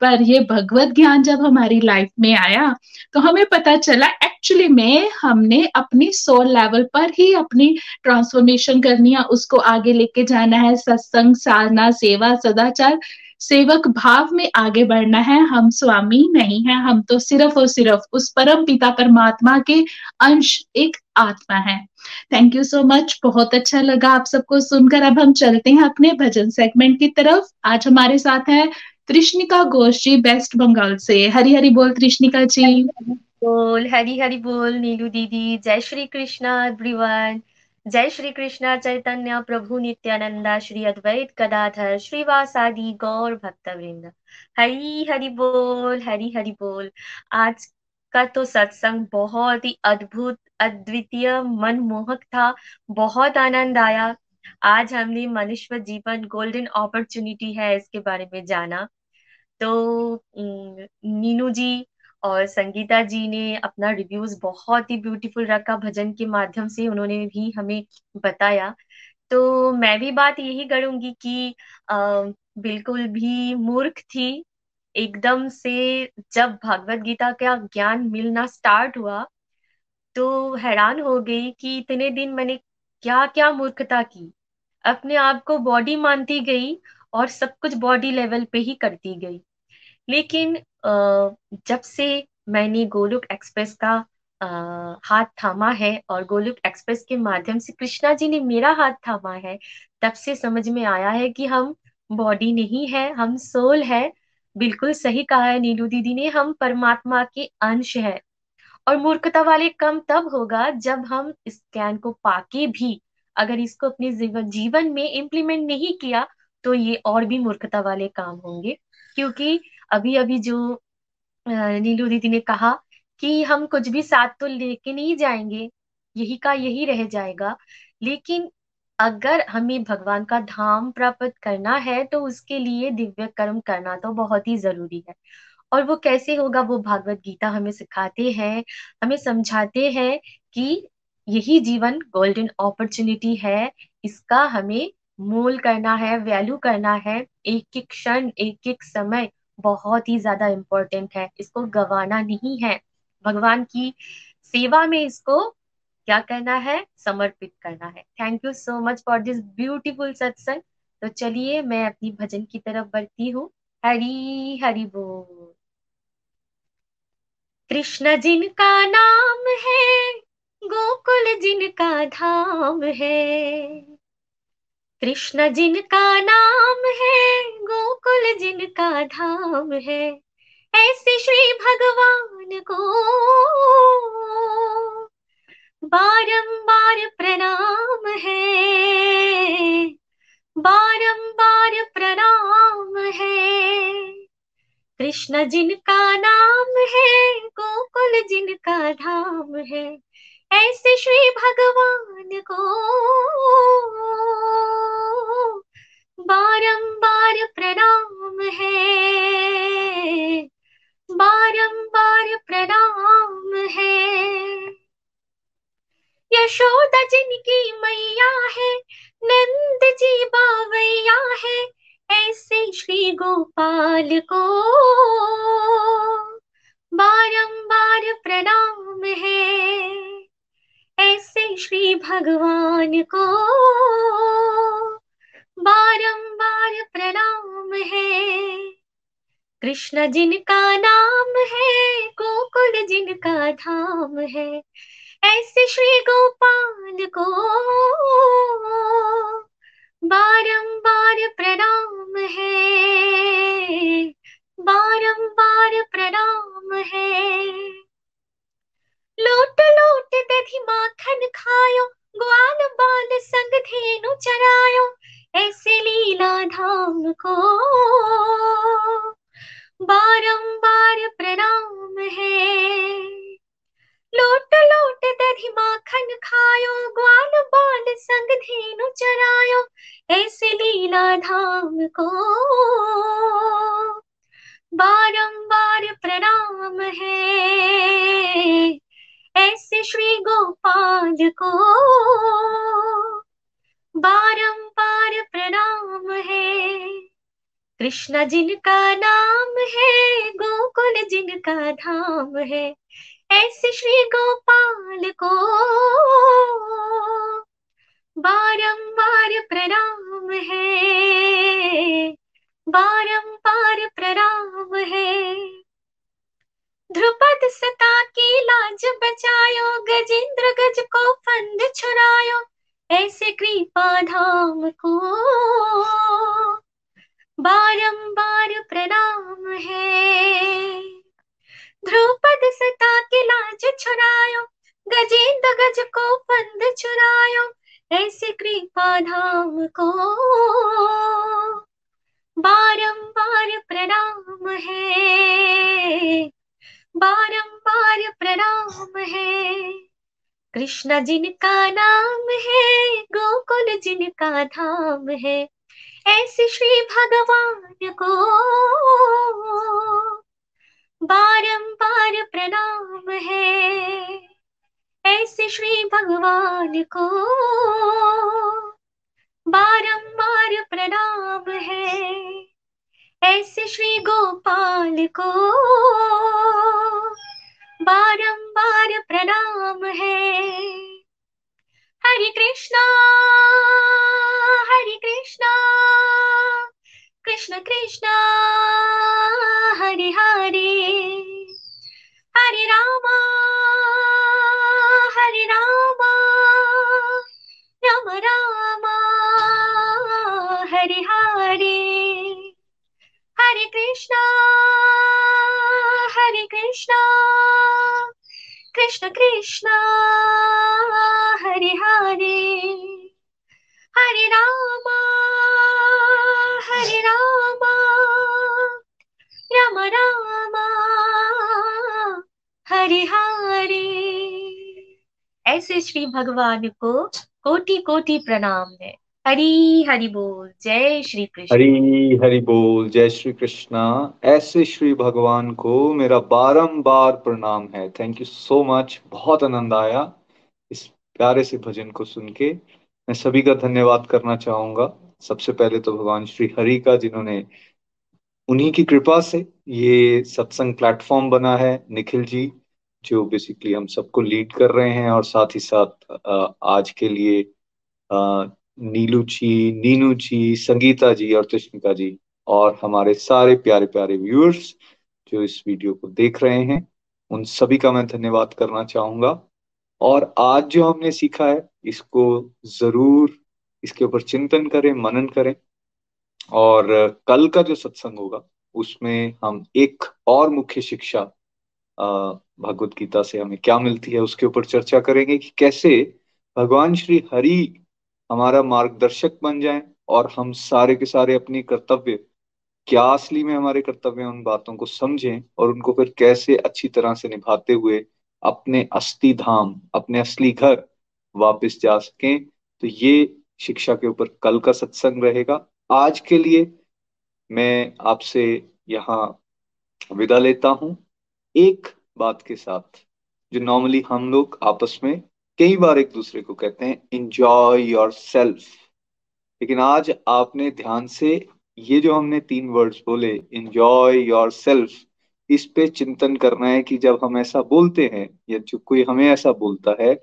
पर ये भगवत ज्ञान जब हमारी लाइफ में आया तो हमें पता चला एक्चुअली में हमने अपनी सोल लेवल पर ही अपनी ट्रांसफॉर्मेशन करनी है, उसको आगे लेके जाना है। सत्संग, साधना, सेवा, सदाचार सेवक भाव में आगे बढ़ना है, हम स्वामी नहीं है, हम तो सिर्फ़ और सिर्फ़ उस परम पिता परमात्मा के अंश, एक आत्मा है। थैंक यू सो मच बहुत अच्छा लगा आप सबको सुनकर। अब हम चलते हैं अपने भजन सेगमेंट की तरफ़। आज हमारे साथ है कृष्णिका घोष जी बेस्ट बंगाल से। हरी हरी बोल कृष्णिका जी। बोल हरी हरी बोल नीलू दीदी। जय श्री कृष्णा एवरीवन जय श्री कृष्ण, चैतन्य, प्रभु नित्यानंदा, श्री अद्वैत गदाधर, श्रीवासादि गौर भक्त वृंद हरी हरि बोल, हरी हरि बोल। आज का तो सत्संग बहुत ही अद्भुत, अद्वितीय, मनमोहक था, बहुत आनंद आया। आज हमने मनुष्य जीवन गोल्डन अपॉर्चुनिटी है इसके बारे में जाना। तो नीनू जी और संगीता जी ने अपना रिव्यूज़ बहुत ही ब्यूटीफुल रखा। भजन के माध्यम से उन्होंने भी हमें बताया। तो मैं भी बात यही करूँगी कि आ, बिल्कुल भी मूर्ख थी। एकदम से जब भगवत गीता का ज्ञान मिलना स्टार्ट हुआ तो हैरान हो गई कि इतने दिन मैंने क्या क्या मूर्खता की। अपने आप को बॉडी मानती गई और सब कुछ बॉडी लेवल पे ही करती गई। लेकिन जब से मैंने गोलुक एक्सप्रेस का आ, हाथ थामा है और गोलुक एक्सप्रेस के माध्यम से कृष्णा जी ने मेरा हाथ थामा है तब से समझ में आया है कि हम बॉडी नहीं है हम सोल है। बिल्कुल सही कहा है नीलू दीदी ने हम परमात्मा के अंश है। और मूर्खता वाले कम तब होगा जब हम इस ज्ञान को पाके भी अगर इसको अपने जीवन जीवन में इम्प्लीमेंट नहीं किया तो ये और भी मूर्खता वाले काम होंगे। क्योंकि अभी अभी जो नीलू दीदी ने कहा कि हम कुछ भी साथ तो लेके नहीं जाएँगे, यही का यही रह जाएगा। लेकिन अगर हमें भगवान का धाम प्राप्त करना है तो उसके लिए दिव्य कर्म करना तो बहुत ही ज़रूरी है। और वो कैसे होगा, वो भागवत गीता हमें सिखाते हैं, हमें समझाते हैं कि यही जीवन गोल्डन अपॉर्चुनिटी है, इसका हमें मोल करना है वैल्यू करना है एक एक क्षण एक एक समय बहुत ही ज़्यादा इम्पोर्टेंट है। इसको गवाना नहीं है। भगवान की सेवा में इसको क्या करना है? समर्पित करना है। Thank you so much for this beautiful सत्संग तो चलिए, मैं अपनी भजन की तरफ़ बढ़ती हूँ। हरी, हरि बोल। कृष्ण जिनका नाम है, गोकुल जिनका धाम है। कृष्ण जिनका नाम है, गोकुल जिनका धाम है, ऐसे श्री भगवान को बारंबार प्रणाम है। बारंबार प्रणाम है। कृष्ण जिनका नाम है, गोकुल जिनका धाम है ऐसे श्री भगवान को बारंबार प्रणाम है। बारंबार प्रणाम है। यशोदा जिनकी मैया है, नंद जी बावैया है, ऐसे श्री गोपाल को बारंबार प्रणाम है। ऐसे श्री भगवान को। बारंबार प्रणाम है। कृष्ण जिनका नाम है, गोकुल जिनका धाम है, ऐसे श्री गोपाल को। बारंबार प्रणाम है। बारंबार प्रणाम है। लोट लोट दधि माखन खायो, ग्वाल बाल संग धेनु चरायो, ऐसे लीला धाम को। बारंबार प्रणाम है। लोट लोट दधि माखन खायो, ग्वाल बाल संग धेनु चरायो, ऐसे लीला धाम को। बारंबार प्रणाम है। ऐसे श्री गोपाल को बारंबार प्रणाम है। कृष्ण जिनका नाम है, गोकुल जिनका धाम है, ऐसे श्री गोपाल को बारंबार प्रणाम है बारंबार प्रणाम है। ध्रुपद सता की लाज बचायो, गजेंद्र गज को फंद छुरायो ऐसे कृपा धाम को। बारंबार प्रणाम है। ध्रुपद सता की लाज छुरायो गजेंद्र गज को फंद छुरायो ऐसे कृपा धाम को। बारंबार प्रणाम है। बारंबार प्रणाम है। कृष्ण जिनका नाम है, गोकुल जिनका धाम है, ऐसे श्री भगवान को। बारंबार प्रणाम है, ऐसे श्री भगवान को। बारंबार प्रणाम है, ऐसे श्री गोपाल को। बारंबार प्रणाम है। हरे कृष्णा हरे कृष्णा, कृष्ण कृष्णा, हरे हरे। हरे रामा हरे रामा राम रामा, हरे हरे। हरे कृष्णा हरे कृष्णा कृष्ण कृष्णा हरे हरे हरे रामा हरे रामा राम रामा हरे हरे ऐसे श्री भगवान को कोटि कोटि प्रणाम है। हरी हरि बोल। जय श्री कृष्ण। हरी हरि बोल। जय श्री कृष्णा। ऐसे श्री भगवान को मेरा बारंबार प्रणाम है। थैंक यू सो मच बहुत आनंद आया इस प्यारे से भजन को सुन के। मैं सभी का धन्यवाद करना चाहूँगा। सबसे पहले तो भगवान श्री हरि का, जिन्होंने उन्हीं की कृपा से ये सत्संग प्लेटफॉर्म बना है, निखिल जी, जो बेसिकली हम सबको लीड कर रहे हैं और साथ ही साथ आज के लिए नीलू जी नीनू जी संगीता जी और तुष्मिका जी और हमारे सारे प्यारे प्यारे व्यूअर्स जो इस वीडियो को देख रहे हैं, उन सभी का मैं धन्यवाद करना चाहूँगा। और आज जो हमने सीखा है, इसको ज़रूर, इसके ऊपर चिंतन करें, मनन करें। और कल का जो सत्संग होगा, उसमें हम एक और मुख्य शिक्षा भगवत गीता से हमें क्या मिलती है, उसके ऊपर चर्चा करेंगे कि कैसे भगवान श्री हरि हमारा मार्गदर्शक बन जाए और हम सारे के सारे अपनी कर्तव्य, क्या असली में हमारे कर्तव्य उन बातों को समझें और उनको फिर कैसे अच्छी तरह से निभाते हुए अपने अस्थि धाम, अपने असली घर वापस जा सकें। तो ये शिक्षा के ऊपर कल का सत्संग रहेगा। आज के लिए मैं आपसे यहाँ विदा लेता हूँ। एक बात के साथ, जो नॉर्मली हम लोग आपस में कई बार एक दूसरे को कहते हैं इंजॉय योर सेल्फ लेकिन आज आपने ध्यान से ये जो हमने तीन वर्ड्स बोले इंजॉय योर सेल्फ इस पे चिंतन करना है कि जब हम ऐसा बोलते हैं, या जो कोई हमें ऐसा बोलता है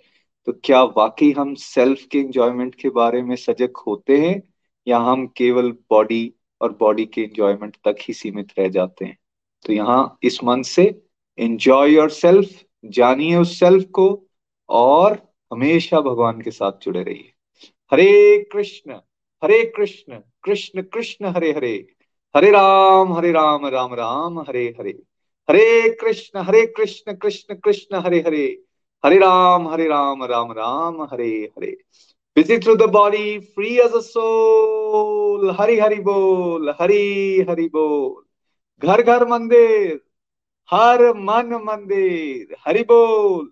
तो क्या वाकई हम सेल्फ के इंजॉयमेंट के बारे में सजग होते हैं, या हम केवल बॉडी और बॉडी के इंजॉयमेंट तक ही सीमित रह जाते हैं? तो यहाँ इस मन से इंजॉय योर सेल्फ जानिए उस सेल्फ को और हमेशा भगवान के साथ जुड़े रहिए। हरे कृष्ण हरे कृष्ण कृष्ण कृष्ण, हरे हरे। हरे राम हरे राम राम राम, हरे हरे। हरे कृष्ण हरे कृष्ण कृष्ण कृष्ण, हरे हरे। हरे राम हरे Ram Ram Ram, Hare Hare. Busy through the body, free as a soul Hari Hari बोल, हरि हरि बोल। घर घर मंदिर, हर मन मंदिर। हरि बोल।